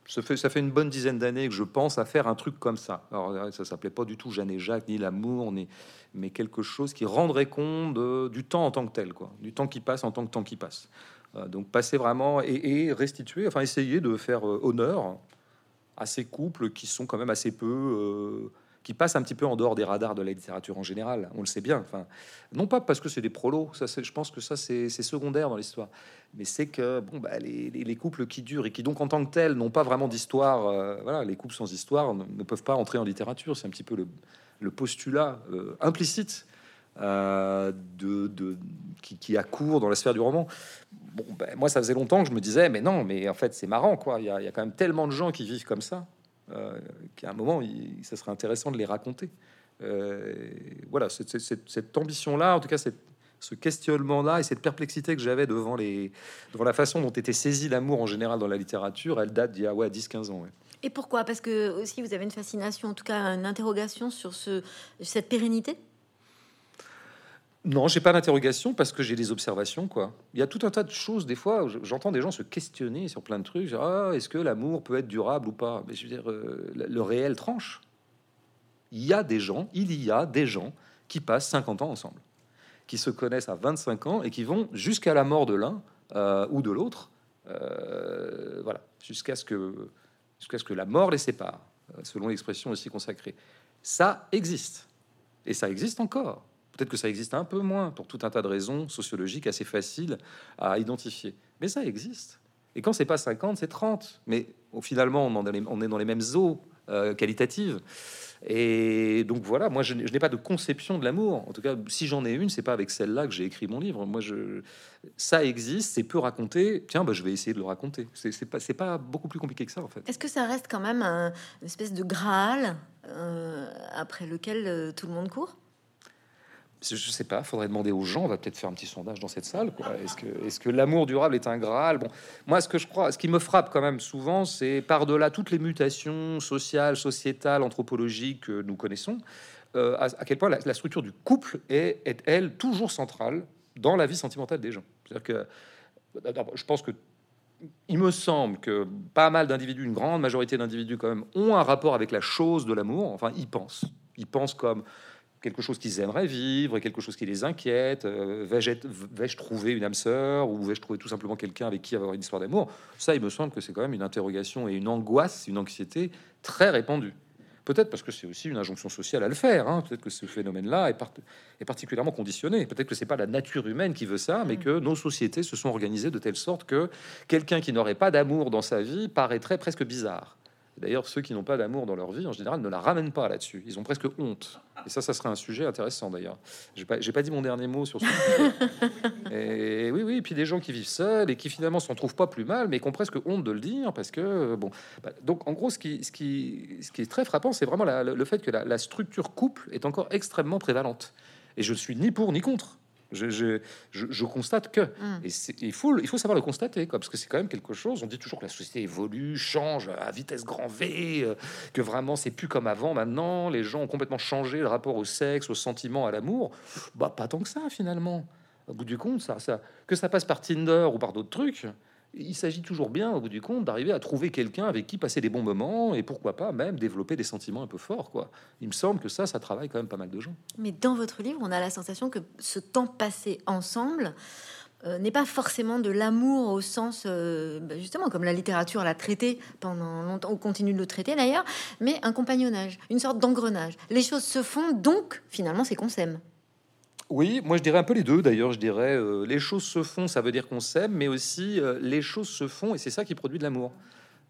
Ça fait, ça fait une bonne dizaine d'années que je pense à faire un truc comme ça. Alors, ça s'appelait pas du tout Jeanne et Jacques, ni l'amour, ni, mais quelque chose qui rendrait compte du temps en tant que tel, quoi. Du temps qui passe en tant que temps qui passe. Euh, donc passer vraiment et, restituer, enfin essayer de faire euh, honneur à ces couples qui sont quand même assez peu, euh, qui passent un petit peu en dehors des radars de la littérature en général. On le sait bien. Enfin, non pas parce que c'est des prolos, ça, je pense que ça c'est secondaire dans l'histoire, mais c'est que bon, bah, les, couples qui durent et qui donc en tant que tels n'ont pas vraiment d'histoire. voilà, les couples sans histoire ne, peuvent pas entrer en littérature. C'est un petit peu le, le postulat implicite euh, de, qui, qui, a cours dans la sphère du roman. Bon, ben, moi, ça faisait longtemps que je me disais, mais non, mais en fait, c'est marrant, quoi. Il y, a, quand même tellement de gens qui vivent comme ça euh, qu'à un moment, ça serait intéressant de les raconter. Euh, voilà, cette, ambition-là, en tout cas, ce questionnement-là et cette perplexité que j'avais devant, les, devant la façon dont était saisi l'amour en général dans la littérature, elle date d'il y a ouais, 10-15 ans. Et pourquoi? Parce que aussi vous avez une fascination, en tout cas une interrogation sur ce, cette pérennité? Non, j'ai pas d'interrogation parce que j'ai des observations, quoi. Il y a tout un tas de choses, des fois, j'entends des gens se questionner sur plein de trucs. Ah, est-ce que l'amour peut être durable ou pas? Mais je veux dire, euh, le réel tranche. Il y a des gens, il y a des gens qui passent 50 ans ensemble, qui se connaissent à 25 ans et qui vont jusqu'à la mort de l'un euh, ou de l'autre, euh, voilà, jusqu'à ce que jusqu'à ce que la mort les sépare, selon l'expression aussi consacrée. Ça existe et ça existe encore. Peut-être que ça existe un peu moins pour tout un tas de raisons sociologiques assez faciles à identifier. Mais ça existe. Et quand c'est pas 50, c'est 30. Mais au finalement, on, on, est dans les mêmes eaux euh, qualitatives. Et donc voilà, moi je, n'ai pas de conception de l'amour. En tout cas, si j'en ai une, c'est pas avec celle-là que j'ai écrit mon livre. Moi, je, ça existe, c'est peu raconté. Tiens, bah, je vais essayer de le raconter. C'est pas, pas beaucoup plus compliqué que ça en fait. Est-ce que ça reste quand même un, une espèce de graal euh, après lequel euh, tout le monde court? Je sais pas, faudrait demander aux gens, on va peut-être faire un petit sondage dans cette salle. Est-ce que, l'amour durable est un Graal? Bon, moi, ce que je crois, ce qui me frappe quand même souvent, c'est par-delà toutes les mutations sociales, sociétales, anthropologiques que nous connaissons, euh, à, quel point la, structure du couple est, est, elle, toujours centrale dans la vie sentimentale des gens. C'est-à-dire que je pense que il me semble que pas mal d'individus, une grande majorité d'individus quand même, ont un rapport avec la chose de l'amour. Enfin, ils pensent. Ils pensent comme quelque chose qu'ils aimeraient vivre, quelque chose qui les inquiète. Euh, vais-je trouver une âme sœur ou vais-je trouver tout simplement quelqu'un avec qui avoir une histoire d'amour? Ça, il me semble que c'est quand même une interrogation et une angoisse, une anxiété très répandue. Peut-être parce que c'est aussi une injonction sociale à le faire. Hein. Peut-être que ce phénomène-là est, particulièrement conditionné. Peut-être que c'est pas la nature humaine qui veut ça, mais mm. que nos sociétés se sont organisées de telle sorte que quelqu'un qui n'aurait pas d'amour dans sa vie paraîtrait presque bizarre. D'ailleurs, ceux qui n'ont pas d'amour dans leur vie, en général, ne la ramènent pas là-dessus. Ils ont presque honte. Et ça, ça serait un sujet intéressant d'ailleurs. J'ai pas, pas dit mon dernier mot sur ce sujet. [laughs] Et oui, oui. Et puis des gens qui vivent seuls et qui finalement s'en trouvent pas plus mal, mais qui ont presque honte de le dire parce que bon. Bah, donc, en gros, ce qui, ce qui, ce qui est très frappant, c'est vraiment le fait que la, la structure couple est encore extrêmement prévalente. Et je ne suis ni pour ni contre. Je, constate que. Mm. Et il faut, il faut savoir le constater, quoi, parce que c'est quand même quelque chose. On dit toujours que la société évolue, change à vitesse grand V, euh, que vraiment c'est plus comme avant maintenant. Les gens ont complètement changé le rapport au sexe, au sentiment, à l'amour. Bah, pas tant que ça, finalement. Au bout du compte, ça, ça, que ça passe par Tinder ou par d'autres trucs, il s'agit toujours bien, au bout du compte, d'arriver à trouver quelqu'un avec qui passer des bons moments et pourquoi pas même développer des sentiments un peu forts. Quoi. Il me semble que ça, ça travaille quand même pas mal de gens. Mais dans votre livre, on a la sensation que ce temps passé ensemble euh, n'est pas forcément de l'amour au sens, euh, bah, justement, comme la littérature l'a traité pendant longtemps, ou continue de le traiter d'ailleurs, mais un compagnonnage, une sorte d'engrenage. Les choses se font, donc finalement, c'est qu'on s'aime. Oui, moi je dirais un peu les deux d'ailleurs. Je dirais euh, les choses se font, ça veut dire qu'on s'aime, mais aussi euh, les choses se font et c'est ça qui produit de l'amour.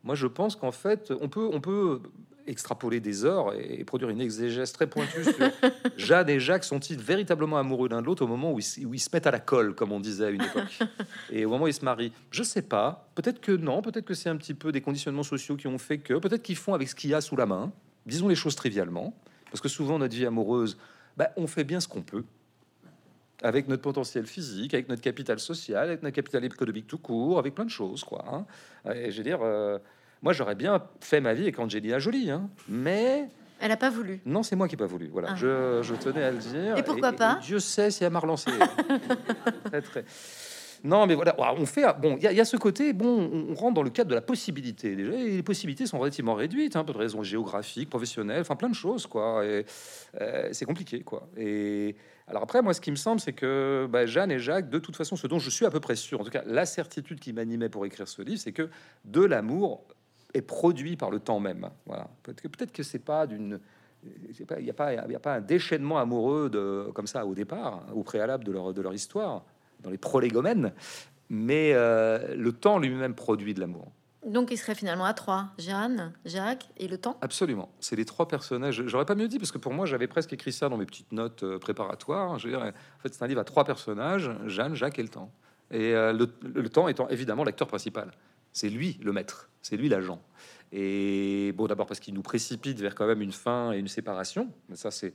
Moi je pense qu'en fait on peut, on peut extrapoler des heures et, produire une exégèse très pointue sur [laughs] Jeanne et Jacques sont-ils véritablement amoureux l'un de l'autre au moment où ils, où ils, se mettent à la colle, comme on disait à une époque, [laughs] et au moment où ils se marient. Je sais pas. Peut-être que non. Peut-être que c'est un petit peu des conditionnements sociaux qui ont fait que. Peut-être qu'ils font avec ce qu'il y a sous la main. Disons les choses trivialement, parce que souvent notre vie amoureuse, bah, on fait bien ce qu'on peut avec notre potentiel physique, avec notre capital social, avec notre capital économique tout court, avec plein de choses, quoi. Hein. Et je veux dire, euh, moi, j'aurais bien fait ma vie avec Angelina Jolie, hein, mais elle n'a pas voulu. Non, c'est moi qui n'ai pas voulu. Voilà, ah. je, je, tenais à le dire. Et pourquoi pas Dieu sait si elle m'a relancé. [laughs] très, très. Non, mais voilà, on fait. Bon, il y, a ce côté. Bon, on rentre dans le cadre de la possibilité. Déjà, les possibilités sont relativement réduites, hein, pour des raisons géographiques, professionnelles, enfin plein de choses, quoi. Et euh, c'est compliqué, quoi. Et alors après, moi, ce qui me semble, c'est que bah, Jeanne et Jacques, de toute façon, ce dont je suis à peu près sûr, en tout cas, la certitude qui m'animait pour écrire ce livre, c'est que de l'amour est produit par le temps même. Voilà. Peut-être que peut-être que c'est pas d'une il n'y a, pas, a pas un déchaînement amoureux de, comme ça au départ, au préalable de leur, de leur histoire dans les prolégomènes, mais euh, le temps lui-même produit de l'amour. Donc il serait finalement à trois, Jeanne, Jacques et le temps? Absolument, c'est les trois personnages. J'aurais pas mieux dit parce que pour moi j'avais presque écrit ça dans mes petites notes euh, préparatoires. Je veux dire, en fait c'est un livre à trois personnages, Jeanne, Jacques et le temps. Et euh, le, temps étant évidemment l'acteur principal. C'est lui le maître, c'est lui l'agent. Et bon d'abord parce qu'il nous précipite vers quand même une fin et une séparation. Mais ça c'est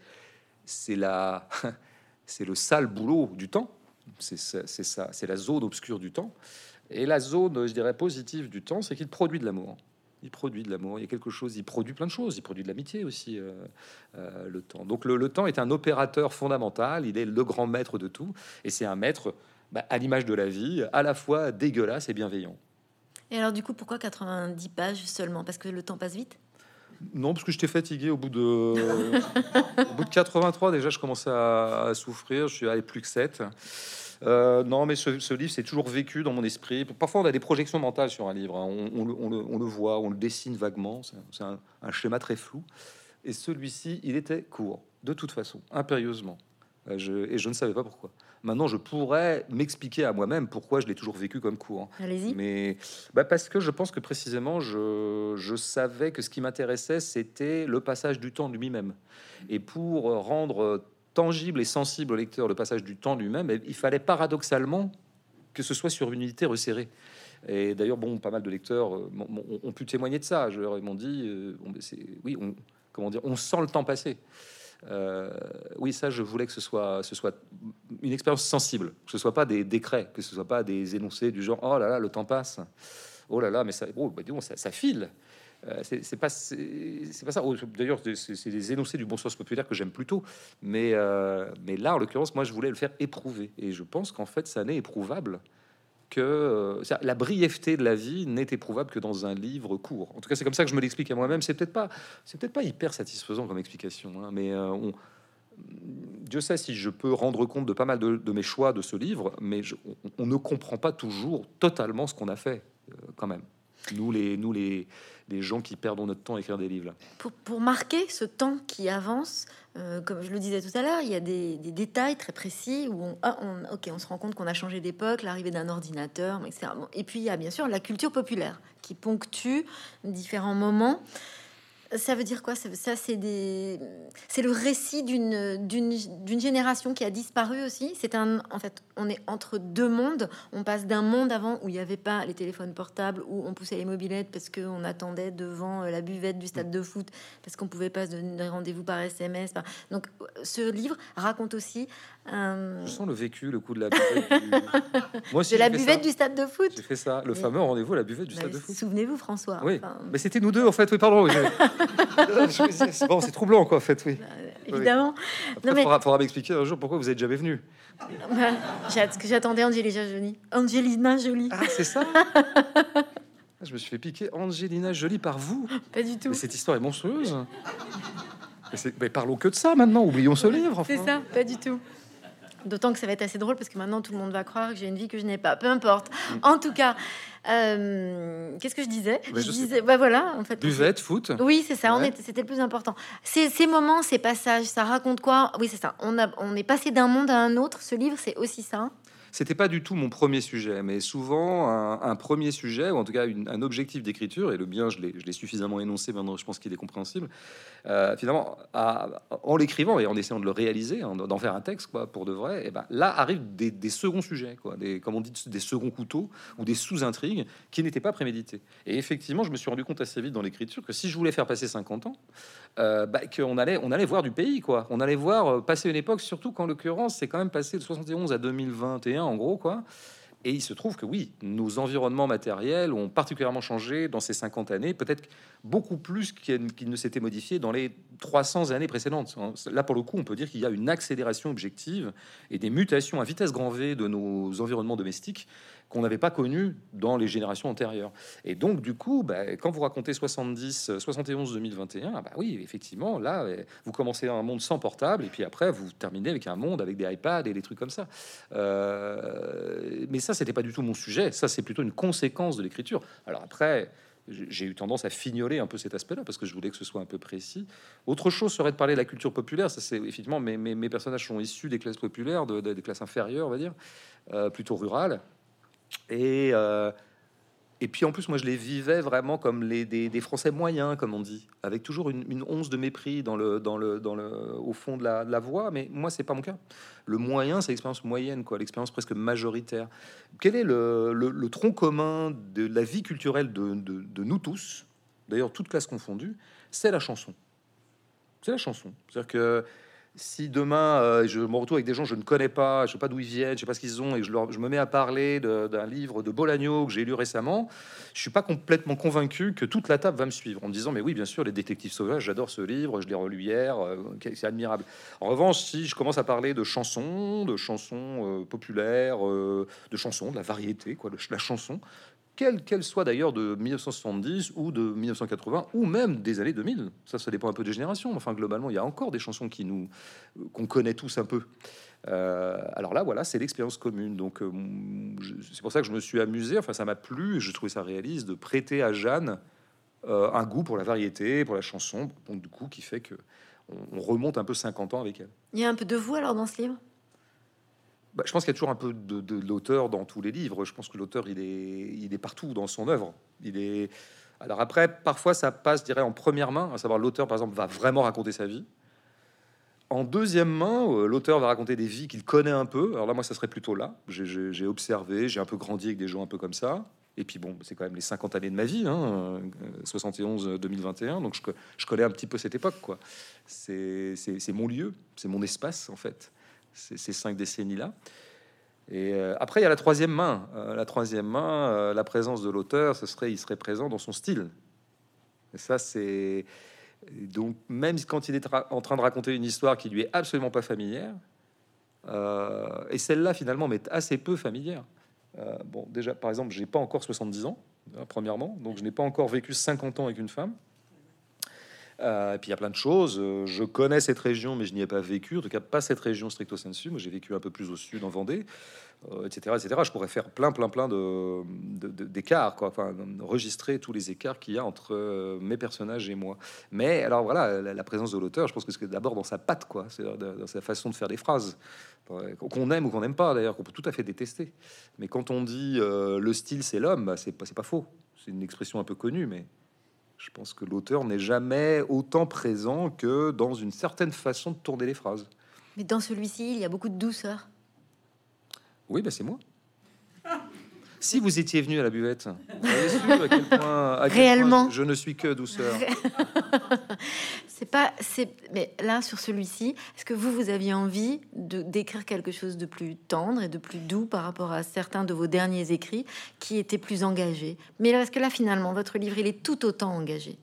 c'est la [laughs] c'est le sale boulot du temps c'est ça, c'est la zone obscure du temps. Et la zone, je dirais, positive du temps, c'est qu'il produit de l'amour. Il produit de l'amour. Il y a quelque chose. Il produit plein de choses. Il produit de l'amitié aussi. Euh, euh, le temps. Donc le, temps est un opérateur fondamental. Il est le grand maître de tout. Et c'est un maître bah, à l'image de la vie, à la fois dégueulasse et bienveillant. Et alors du coup, pourquoi 90 pages seulement? Parce que le temps passe vite? Non, parce que j'étais fatigué au bout de au bout de 83 déjà, je commençais à, souffrir. Je suis allé plus que 7. Euh, non, mais ce, livre, c'est toujours vécu dans mon esprit. Parfois, on a des projections mentales sur un livre. Hein. On, le, voit, on le dessine vaguement. C'est un, schéma très flou. Et celui-ci, il était court, de toute façon, impérieusement. Euh, et je ne savais pas pourquoi. Maintenant, je pourrais m'expliquer à moi-même pourquoi je l'ai toujours vécu comme court. Allez-y. Mais bah parce que je pense que précisément, je, je savais que ce qui m'intéressait, c'était le passage du temps lui-même. Et pour rendre tangible et sensible au lecteur le passage du temps lui-même, il fallait paradoxalement que ce soit sur une unité resserrée. Et d'ailleurs, bon, pas mal de lecteurs euh, ont pu témoigner de ça. Je leur ai dit, euh, oui, on, comment dire, on sent le temps passer. Euh, oui, ça, je voulais que ce soit, une expérience sensible, que ce soit pas des décrets, que ce soit pas des énoncés du genre oh là là, le temps passe, oh là là, mais ça, oh, bah, ça file. Euh, c'est pas, c'est pas ça. Oh, d'ailleurs, c'est des énoncés du bon sens populaire que j'aime plutôt. Mais, euh, mais là, en l'occurrence, moi, je voulais le faire éprouver. Et je pense qu'en fait, ça n'est éprouvable euh, la brièveté de la vie n'est éprouvable que dans un livre court. En tout cas, c'est comme ça que je me l'explique à moi-même. C'est peut-être pas, c'est peut-être pas hyper satisfaisant comme explication, hein, mais on, Dieu sait si je peux rendre compte de pas mal de, mes choix de ce livre, mais on, ne comprend pas toujours totalement ce qu'on a fait quand même. Nous, les, nous les, les gens qui perdent notre temps à écrire des livres. Pour, pour, marquer ce temps qui avance, euh, comme je le disais tout à l'heure, il y a des, des, détails très précis où on, ah, ok, on se rend compte qu'on a changé d'époque, l'arrivée d'un ordinateur, etc. Et puis il y a bien sûr la culture populaire qui ponctue différents moments. Ça veut dire quoi? Ça, c'est des, c'est le récit d'une d'une génération qui a disparu aussi. C'est un, en fait, on est entre deux mondes. On passe d'un monde avant où il n'y avait pas les téléphones portables, où on poussait les mobilettes parce qu'on attendait devant euh, la buvette du stade de foot, parce qu'on pouvait pas se donner rendez-vous par SMS. Donc, ce livre raconte aussi. Je sens le vécu, le coup de la buvette. [laughs] Moi aussi, de la buvette du stade de foot. J'ai fait ça, le fameux rendez-vous à la buvette du stade de foot. Souvenez-vous, François. Oui, mais c'était nous deux en fait. Oui, pardon. [laughs] bon, c'est troublant quoi, en fait, oui. Bah, évidemment. Il mais... faudra, m'expliquer un jour pourquoi vous êtes jamais venu. Bah, j'attendais Angelina Jolie. Angelina Jolie. Ah, c'est ça [laughs] Je me suis fait piquer Angelina Jolie par vous. Pas du tout. Mais cette histoire est monstrueuse. Mais, parlons que de ça maintenant. Oublions ce livre. C'est ça, pas du tout. D'autant que ça va être assez drôle parce que maintenant tout le monde va croire que j'ai une vie que je n'ai pas. Peu importe. Mm. En tout cas, euh, qu'est-ce que je disais Je, disais, bah voilà, en fait. Buvette, foot. Oui, c'est ça. c'était le plus important. Ces, ces, moments, ces passages, ça raconte quoi? Oui, c'est ça. On a, on est passé d'un monde à un autre. Ce livre, c'est aussi ça. C'était pas du tout mon premier sujet, mais souvent un, premier sujet, ou en tout cas un objectif d'écriture, et le bien, je l'ai suffisamment énoncé, maintenant je pense qu'il est compréhensible. Euh, finalement, en l'écrivant et en essayant de le réaliser, d'en faire un texte, quoi, pour de vrai, et eh ben là arrivent des, seconds sujets, quoi, des, comme on dit, des seconds couteaux ou des sous-intrigues qui n'étaient pas prémédités. Et effectivement, je me suis rendu compte assez vite dans l'écriture que si je voulais faire passer 50 ans, euh, bah, qu'on allait, on allait voir du pays, quoi. On allait voir euh, passer une époque, surtout qu'en l'occurrence, c'est quand même passé de 71 à 2021, en gros, quoi. Et il se trouve que oui, nos environnements matériels ont particulièrement changé dans ces 50 années, peut-être beaucoup plus qu'ils ne s'étaient modifiés dans les 300 années précédentes. Là, pour le coup, on peut dire qu'il y a une accélération objective et des mutations à vitesse grand V de nos environnements domestiques qu'on n'avait pas connu dans les générations antérieures. Et donc, du coup, bah, quand vous racontez 70, 71, 2021, bah oui, effectivement, là, vous commencez un monde sans portable, et puis après, vous terminez avec un monde avec des iPads et des trucs comme ça. Euh, mais ça, c'était pas du tout mon sujet. Ça, c'est plutôt une conséquence de l'écriture. Alors après, j'ai eu tendance à fignoler un peu cet aspect-là parce que je voulais que ce soit un peu précis. Autre chose serait de parler de la culture populaire. Ça, c'est effectivement mes, mes, personnages sont issus des classes populaires, de, des classes inférieures, on va dire, euh, plutôt rurales. Et, euh, et puis en plus, moi, je les vivais vraiment comme les, des, Français moyens, comme on dit, avec toujours une, once de mépris dans le, dans le, dans le, au fond de la, voix. Mais moi, c'est pas mon cas. Le moyen, c'est l'expérience moyenne, quoi, l'expérience presque majoritaire. Quel est le, le, tronc commun de la vie culturelle de, de, de nous tous, d'ailleurs toute classe confondue C'est la chanson. C'est la chanson. C'est-à-dire que si demain euh, je me retrouve avec des gens que je ne connais pas, je sais pas d'où ils viennent, je sais pas ce qu'ils ont, et je, leur, je me mets à parler d'un livre de Bolagno que j'ai lu récemment, je suis pas complètement convaincu que toute la table va me suivre en me disant mais oui bien sûr les détectives sauvages, j'adore ce livre, je l'ai relu hier, euh, c'est admirable. En revanche, si je commence à parler de chansons, de chansons euh, populaires, de chansons, de la variété, quoi, de la chanson, quelle qu'elle soit d'ailleurs de 1970 ou de 1980 ou même des années 2000. Ça, ça dépend un peu des générations. Enfin, globalement, il y a encore des chansons qui nous qu'on connaît tous un peu. Euh, alors là, voilà, c'est l'expérience commune. Donc, euh, c'est pour ça que je me suis amusé. Enfin, ça m'a plu. Je trouvais ça réaliste de prêter à Jeanne euh, un goût pour la variété, pour la chanson. Donc, du coup, qui fait que on, on remonte un peu 50 ans avec elle. Il y a un peu de vous alors dans ce livre? Bah, je pense qu'il y a toujours un peu de, l'auteur dans tous les livres. Je pense que l'auteur, il est, il est partout dans son œuvre. Il est. Alors après, parfois, ça passe, je dirais, en première main, à savoir l'auteur, par exemple, va vraiment raconter sa vie. En deuxième main, euh, l'auteur va raconter des vies qu'il connaît un peu. Alors là, moi, ça serait plutôt là. J'ai observé, j'ai un peu grandi avec des gens un peu comme ça. Et puis bon, c'est quand même les 50 années de ma vie, hein, 71-2021, donc je, je, connais un petit peu cette époque. quoi. C'est mon lieu, c'est mon espace en fait, ces cinq décennies-là. Et euh, après, il y a la troisième main. Euh, la troisième main, euh, la présence de l'auteur, ce serait, il serait présent dans son style. Et ça, c'est donc même quand il est en train de raconter une histoire qui lui est absolument pas familière, et celle-là finalement m'est assez peu familière. bon, déjà, par exemple, j'ai pas encore 70 ans, premièrement, donc je n'ai pas encore vécu 50 ans avec une femme. Euh, et puis il y a plein de choses. Euh, je connais cette région, mais je n'y ai pas vécu. En tout cas, pas cette région stricto sensu. Moi, j'ai vécu un peu plus au sud, en Vendée, euh, etc., etc. Je pourrais faire plein, plein, plein d'écarts, quoi. Enfin, enregistrer tous les écarts qu'il y a entre mes personnages et moi. Mais alors voilà, la, présence de l'auteur, je pense que c'est d'abord dans sa patte, quoi. C'est dans sa façon de faire des phrases qu'on aime ou qu'on n'aime pas, d'ailleurs, qu'on peut tout à fait détester. Mais quand on dit le style, c'est l'homme, bah, c'est pas faux. C'est une expression un peu connue, mais je pense que l'auteur n'est jamais autant présent que dans une certaine façon de tourner les phrases. Mais dans celui-ci, il y a beaucoup de douceur. Oui, ben c'est moi. Si vous étiez venu à la buvette, [laughs] à quel point, réellement, je ne suis que douceur. [laughs] c'est pas, c'est, mais là sur celui-ci, est-ce que vous vous aviez envie de d'écrire quelque chose de plus tendre et de plus doux par rapport à certains de vos derniers écrits qui étaient plus engagés? Mais est-ce que là finalement votre livre il est tout autant engagé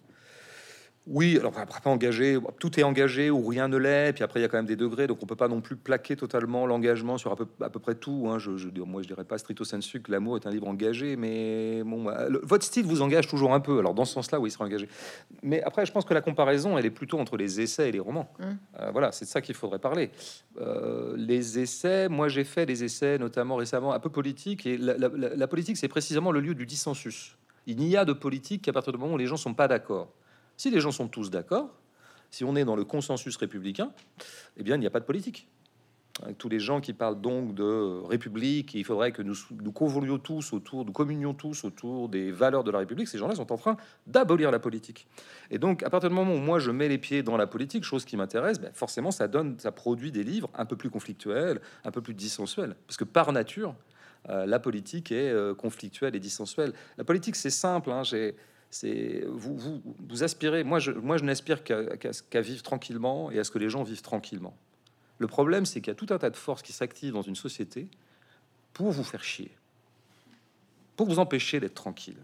oui, alors après pas engagé, tout est engagé ou rien ne l'est. Puis après il y a quand même des degrés, donc on peut pas non plus plaquer totalement l'engagement sur à peu, à peu près tout. Hein. Je, je, moi je dirais pas stricto sensu que l'amour est un livre engagé, mais bon, bah, votre style vous engage toujours un peu. Alors dans ce sens-là, oui, il sera engagé. Mais après, je pense que la comparaison, elle est plutôt entre les essais et les romans. Mmh. Euh, voilà, c'est de ça qu'il faudrait parler. Euh, les essais, moi j'ai fait des essais, notamment récemment, un peu politiques, et la, la politique, c'est précisément le lieu du dissensus. Il n'y a de politique qu'à partir du moment où les gens sont pas d'accord. Si les gens sont tous d'accord, si on est dans le consensus républicain, eh bien, il n'y a pas de politique. Tous les gens qui parlent donc de République, il faudrait que nous, nous convenions tous autour, nous communions tous autour des valeurs de la République, ces gens-là sont en train d'abolir la politique. Et donc, à partir du moment où moi je mets les pieds dans la politique, chose qui m'intéresse, ben forcément ça donne, ça produit des livres un peu plus conflictuels, un peu plus dissensuels, parce que par nature, euh, la politique est euh, conflictuelle et dissensuelle. La politique, c'est simple. Hein, c'est vous, vous, aspirez. Moi, je, moi, je n'aspire qu'à vivre tranquillement et à ce que les gens vivent tranquillement. Le problème, c'est qu'il y a tout un tas de forces qui s'activent dans une société pour vous faire chier, pour vous empêcher d'être tranquille.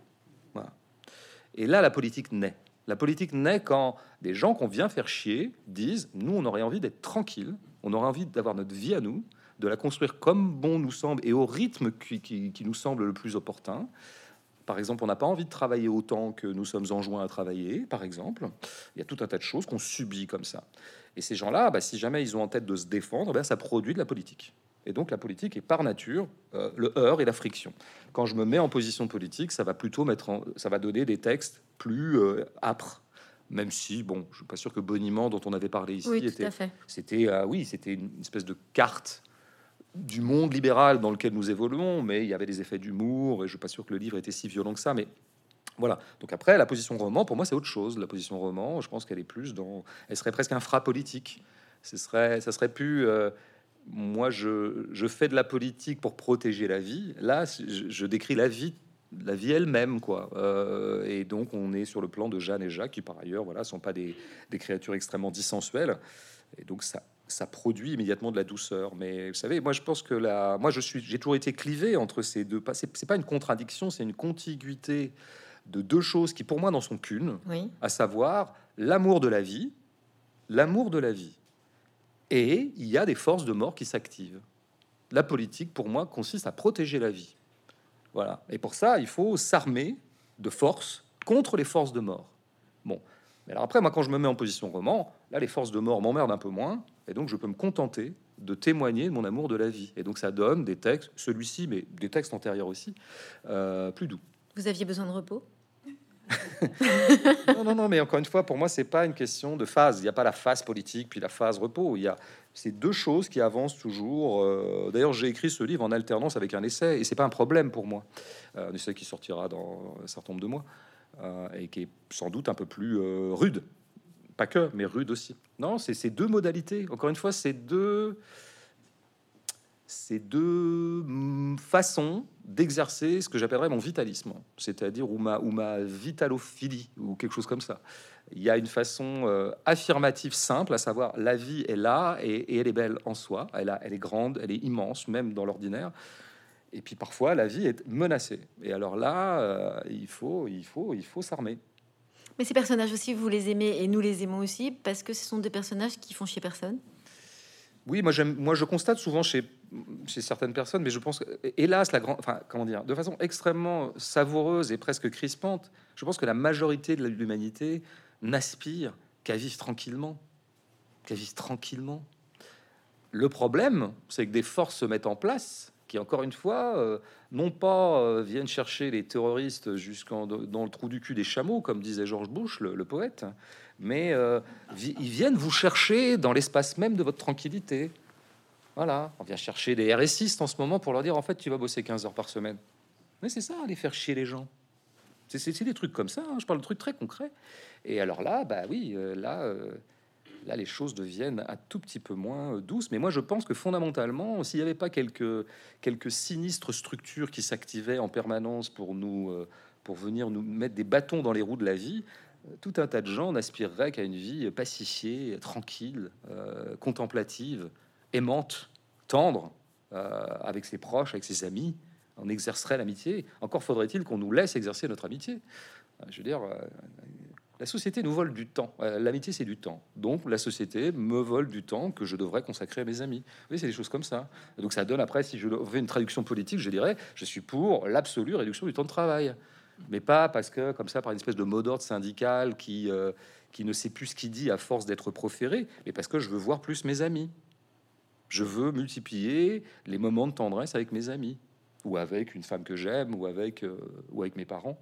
Et là, la politique naît. La politique naît quand des gens qu'on vient faire chier disent Nous, on aurait envie d'être tranquille, on aurait envie d'avoir notre vie à nous, de la construire comme bon nous semble et au rythme qui nous semble le plus opportun. Par exemple, on n'a pas envie de travailler autant que nous sommes enjoints à travailler, par exemple. Il y a tout un tas de choses qu'on subit comme ça. Et ces gens-là, bah, si jamais ils ont en tête de se défendre, bah, ça produit de la politique. Et donc la politique est par nature euh, le heurt et la friction. Quand je me mets en position politique, ça va plutôt mettre, en, ça va donner des textes plus euh, âpres. Même si, bon, je suis pas sûr que Boniment, dont on avait parlé ici, était, c'était, euh, oui, c'était une espèce de carte du monde libéral dans lequel nous évoluons, mais il y avait des effets d'humour, et je suis pas sûr que le livre était si violent que ça, mais voilà. Donc après, la position roman, pour moi, c'est autre chose. La position roman, je pense qu'elle est plus dans... Elle serait presque un fra politique. Ce serait, ça serait plus... Euh, moi, je, je, fais de la politique pour protéger la vie. Là, je, décris la vie la vie elle-même, quoi. Euh, et donc, on est sur le plan de Jeanne et Jacques, qui par ailleurs, voilà, sont pas des, des créatures extrêmement dissensuelles. Et donc, ça ça produit immédiatement de la douceur. Mais vous savez, moi je pense que la, moi je suis, j'ai toujours été clivé entre ces deux. C'est, c'est pas une contradiction, c'est une contiguïté de deux choses qui pour moi n'en sont qu'une, à savoir l'amour de la vie, l'amour de la vie, et il y a des forces de mort qui s'activent. La politique, pour moi, consiste à protéger la vie. Voilà. Et pour ça, il faut s'armer de force contre les forces de mort. Bon. Mais alors après, moi, quand je me mets en position roman, là, les forces de mort m'emmerdent un peu moins. Et donc, je peux me contenter de témoigner de mon amour de la vie. Et donc, ça donne des textes, celui-ci, mais des textes antérieurs aussi, euh, plus doux. Vous aviez besoin de repos? [laughs] Non, non, non, mais encore une fois, pour moi, c'est pas une question de phase. Il n'y a pas la phase politique puis la phase repos. Il y a ces deux choses qui avancent toujours. Euh, d'ailleurs, j'ai écrit ce livre en alternance avec un essai, et c'est pas un problème pour moi. Euh, un essai qui sortira dans un certain nombre de mois et qui est sans doute un peu plus rude pas que, mais rude aussi. Non, c'est ces deux modalités. Encore une fois, c'est deux, ces deux façons d'exercer ce que j'appellerais mon vitalisme, c'est-à-dire ou ma, ou ma vitalophilie, ou quelque chose comme ça. Il y a une façon euh, affirmative simple, à savoir la vie est là et, elle est belle en soi, elle est grande, elle est immense, même dans l'ordinaire. Et puis parfois, la vie est menacée. Et alors là, euh, il faut, il faut, il faut s'armer. Mais ces personnages aussi, vous les aimez et nous les aimons aussi parce que ce sont des personnages qui font chier personne? Oui, moi, moi je constate souvent chez, chez certaines personnes, mais je pense, que, hélas, la grande, enfin, comment dire, de façon extrêmement savoureuse et presque crispante, je pense que la majorité de l'humanité n'aspire qu'à vivre tranquillement, qu'à vivre tranquillement. Le problème, c'est que des forces se mettent en place qui, encore une fois, euh, non pas euh, viennent chercher les terroristes jusqu'en dans le trou du cul des chameaux, comme disait George Bush, le, poète, mais euh, ils viennent vous chercher dans l'espace même de votre tranquillité. Voilà, on vient chercher des RSistes en ce moment pour leur dire en fait tu vas bosser 15 heures par semaine. Mais c'est ça, aller faire chier les gens. C'est des trucs comme ça, hein. je parle de trucs très concrets. Et alors là, bah oui, là, là, les choses deviennent un tout petit peu moins euh, douces. Mais moi, je pense que fondamentalement, s'il n'y avait pas quelques, quelques sinistres structures qui s'activaient en permanence pour nous, euh, pour venir nous mettre des bâtons dans les roues de la vie, euh, tout un tas de gens n'aspireraient qu'à une vie pacifiée, tranquille, contemplative, aimante, tendre, avec ses proches, avec ses amis. On exercerait l'amitié. Encore faudrait-il qu'on nous laisse exercer notre amitié. Je veux dire, la société nous vole du temps. Euh, l'amitié, c'est du temps. Donc, la société me vole du temps que je devrais consacrer à mes amis. Oui, c'est des choses comme ça. Donc, ça donne après, si je fais une traduction politique, je dirais, je suis pour l'absolue réduction du temps de travail. Mais pas parce que, comme ça, par une espèce de mot d'ordre syndical qui, euh, qui ne sait plus ce qu'il dit à force d'être proféré, mais parce que je veux voir plus mes amis. Je veux multiplier les moments de tendresse avec mes amis, ou avec une femme que j'aime, ou avec, euh, ou avec mes parents.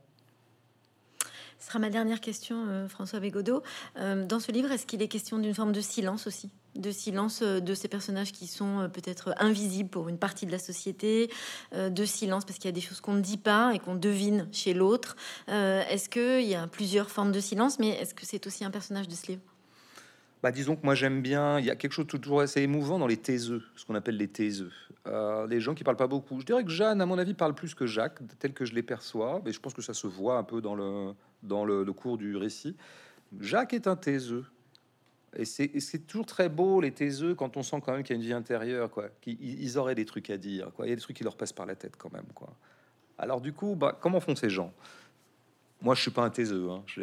Ce sera ma dernière question, euh, François Bégodeau. Euh, dans ce livre, est-ce qu'il est question d'une forme de silence aussi? De silence euh, de ces personnages qui sont peut-être invisibles pour une partie de la société, de silence parce qu'il y a des choses qu'on ne dit pas et qu'on devine chez l'autre. est-ce qu'il y a plusieurs formes de silence, mais est-ce que c'est aussi un personnage de ce livre? Bah, disons que moi j'aime bien, il y a quelque chose de toujours assez émouvant dans les taiseux, ce qu'on appelle les taiseux. Euh, les gens qui parlent pas beaucoup. Je dirais que Jeanne, à mon avis, parle plus que Jacques, tel que je les perçois, mais je pense que ça se voit un peu dans le, dans le, cours du récit. Jacques est un taiseux. Et c'est toujours très beau, les taiseux, quand on sent quand même qu'il y a une vie intérieure, quoi. Qu'ils ils auraient des trucs à dire, quoi. Il y a des trucs qui leur passent par la tête quand même, quoi. Alors du coup, bah, comment font ces gens? Moi, je suis pas un taiseux. Hein. [laughs] Je,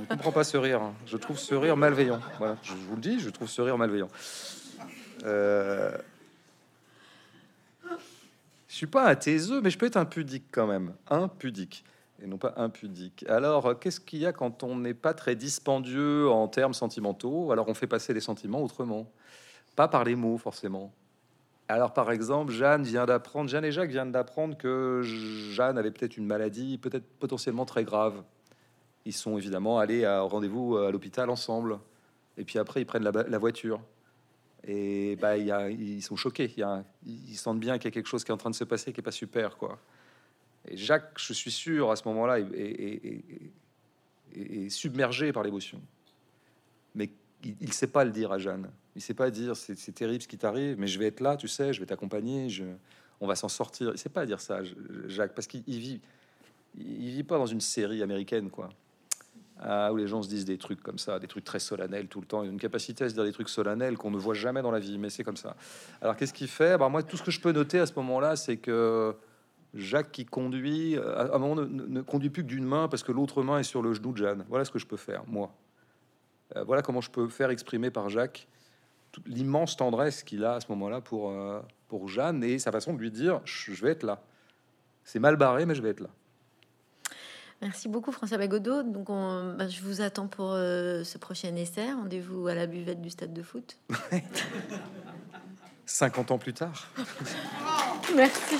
ne comprends pas ce rire. Hein. Je trouve ce rire malveillant. Voilà, je vous le dis, je trouve ce rire malveillant. Euh... Je suis pas un taiseux, mais je peux être un pudique quand même. Un pudique et non pas impudique. Alors, qu'est-ce qu'il y a quand on n'est pas très dispendieux en termes sentimentaux Alors, on fait passer les sentiments autrement, pas par les mots forcément. Alors, par exemple, Jeanne vient d'apprendre, Jeanne et Jacques viennent d'apprendre que Jeanne avait peut-être une maladie, peut-être potentiellement très grave. Ils sont évidemment allés à rendez-vous à l'hôpital ensemble. Et puis après, ils prennent la voiture. Et bah, y a, ils sont choqués. Y a, ils sentent bien qu'il y a quelque chose qui est en train de se passer qui est pas super, quoi. Et Jacques, je suis sûr, à ce moment-là, est, submergé par l'émotion. Mais il ne sait pas le dire à Jeanne. Il sait pas dire c'est terrible ce qui t'arrive, mais je vais être là, tu sais, je vais t'accompagner, je, on va s'en sortir. Il sait pas dire ça, Jacques, parce qu'il vit, il vit pas dans une série américaine, quoi. Ah, où les gens se disent des trucs comme ça, des trucs très solennels tout le temps. A une capacité à se dire des trucs solennels qu'on ne voit jamais dans la vie, mais c'est comme ça. Alors qu'est-ce qu'il fait? Bah, Moi, tout ce que je peux noter à ce moment-là, c'est que Jacques qui conduit, à un moment, ne, conduit plus que d'une main parce que l'autre main est sur le genou de Jeanne. Voilà ce que je peux faire, moi. Euh, voilà comment je peux faire exprimer par Jacques l'immense tendresse qu'il a à ce moment-là pour, euh, pour Jeanne et sa façon de lui dire je vais être là. C'est mal barré, mais je vais être là. Merci beaucoup François Bagodo. Donc bah, je vous attends pour euh, ce prochain essai. Rendez-vous à la buvette du stade de foot. [laughs] 50 ans plus tard. [laughs] Merci.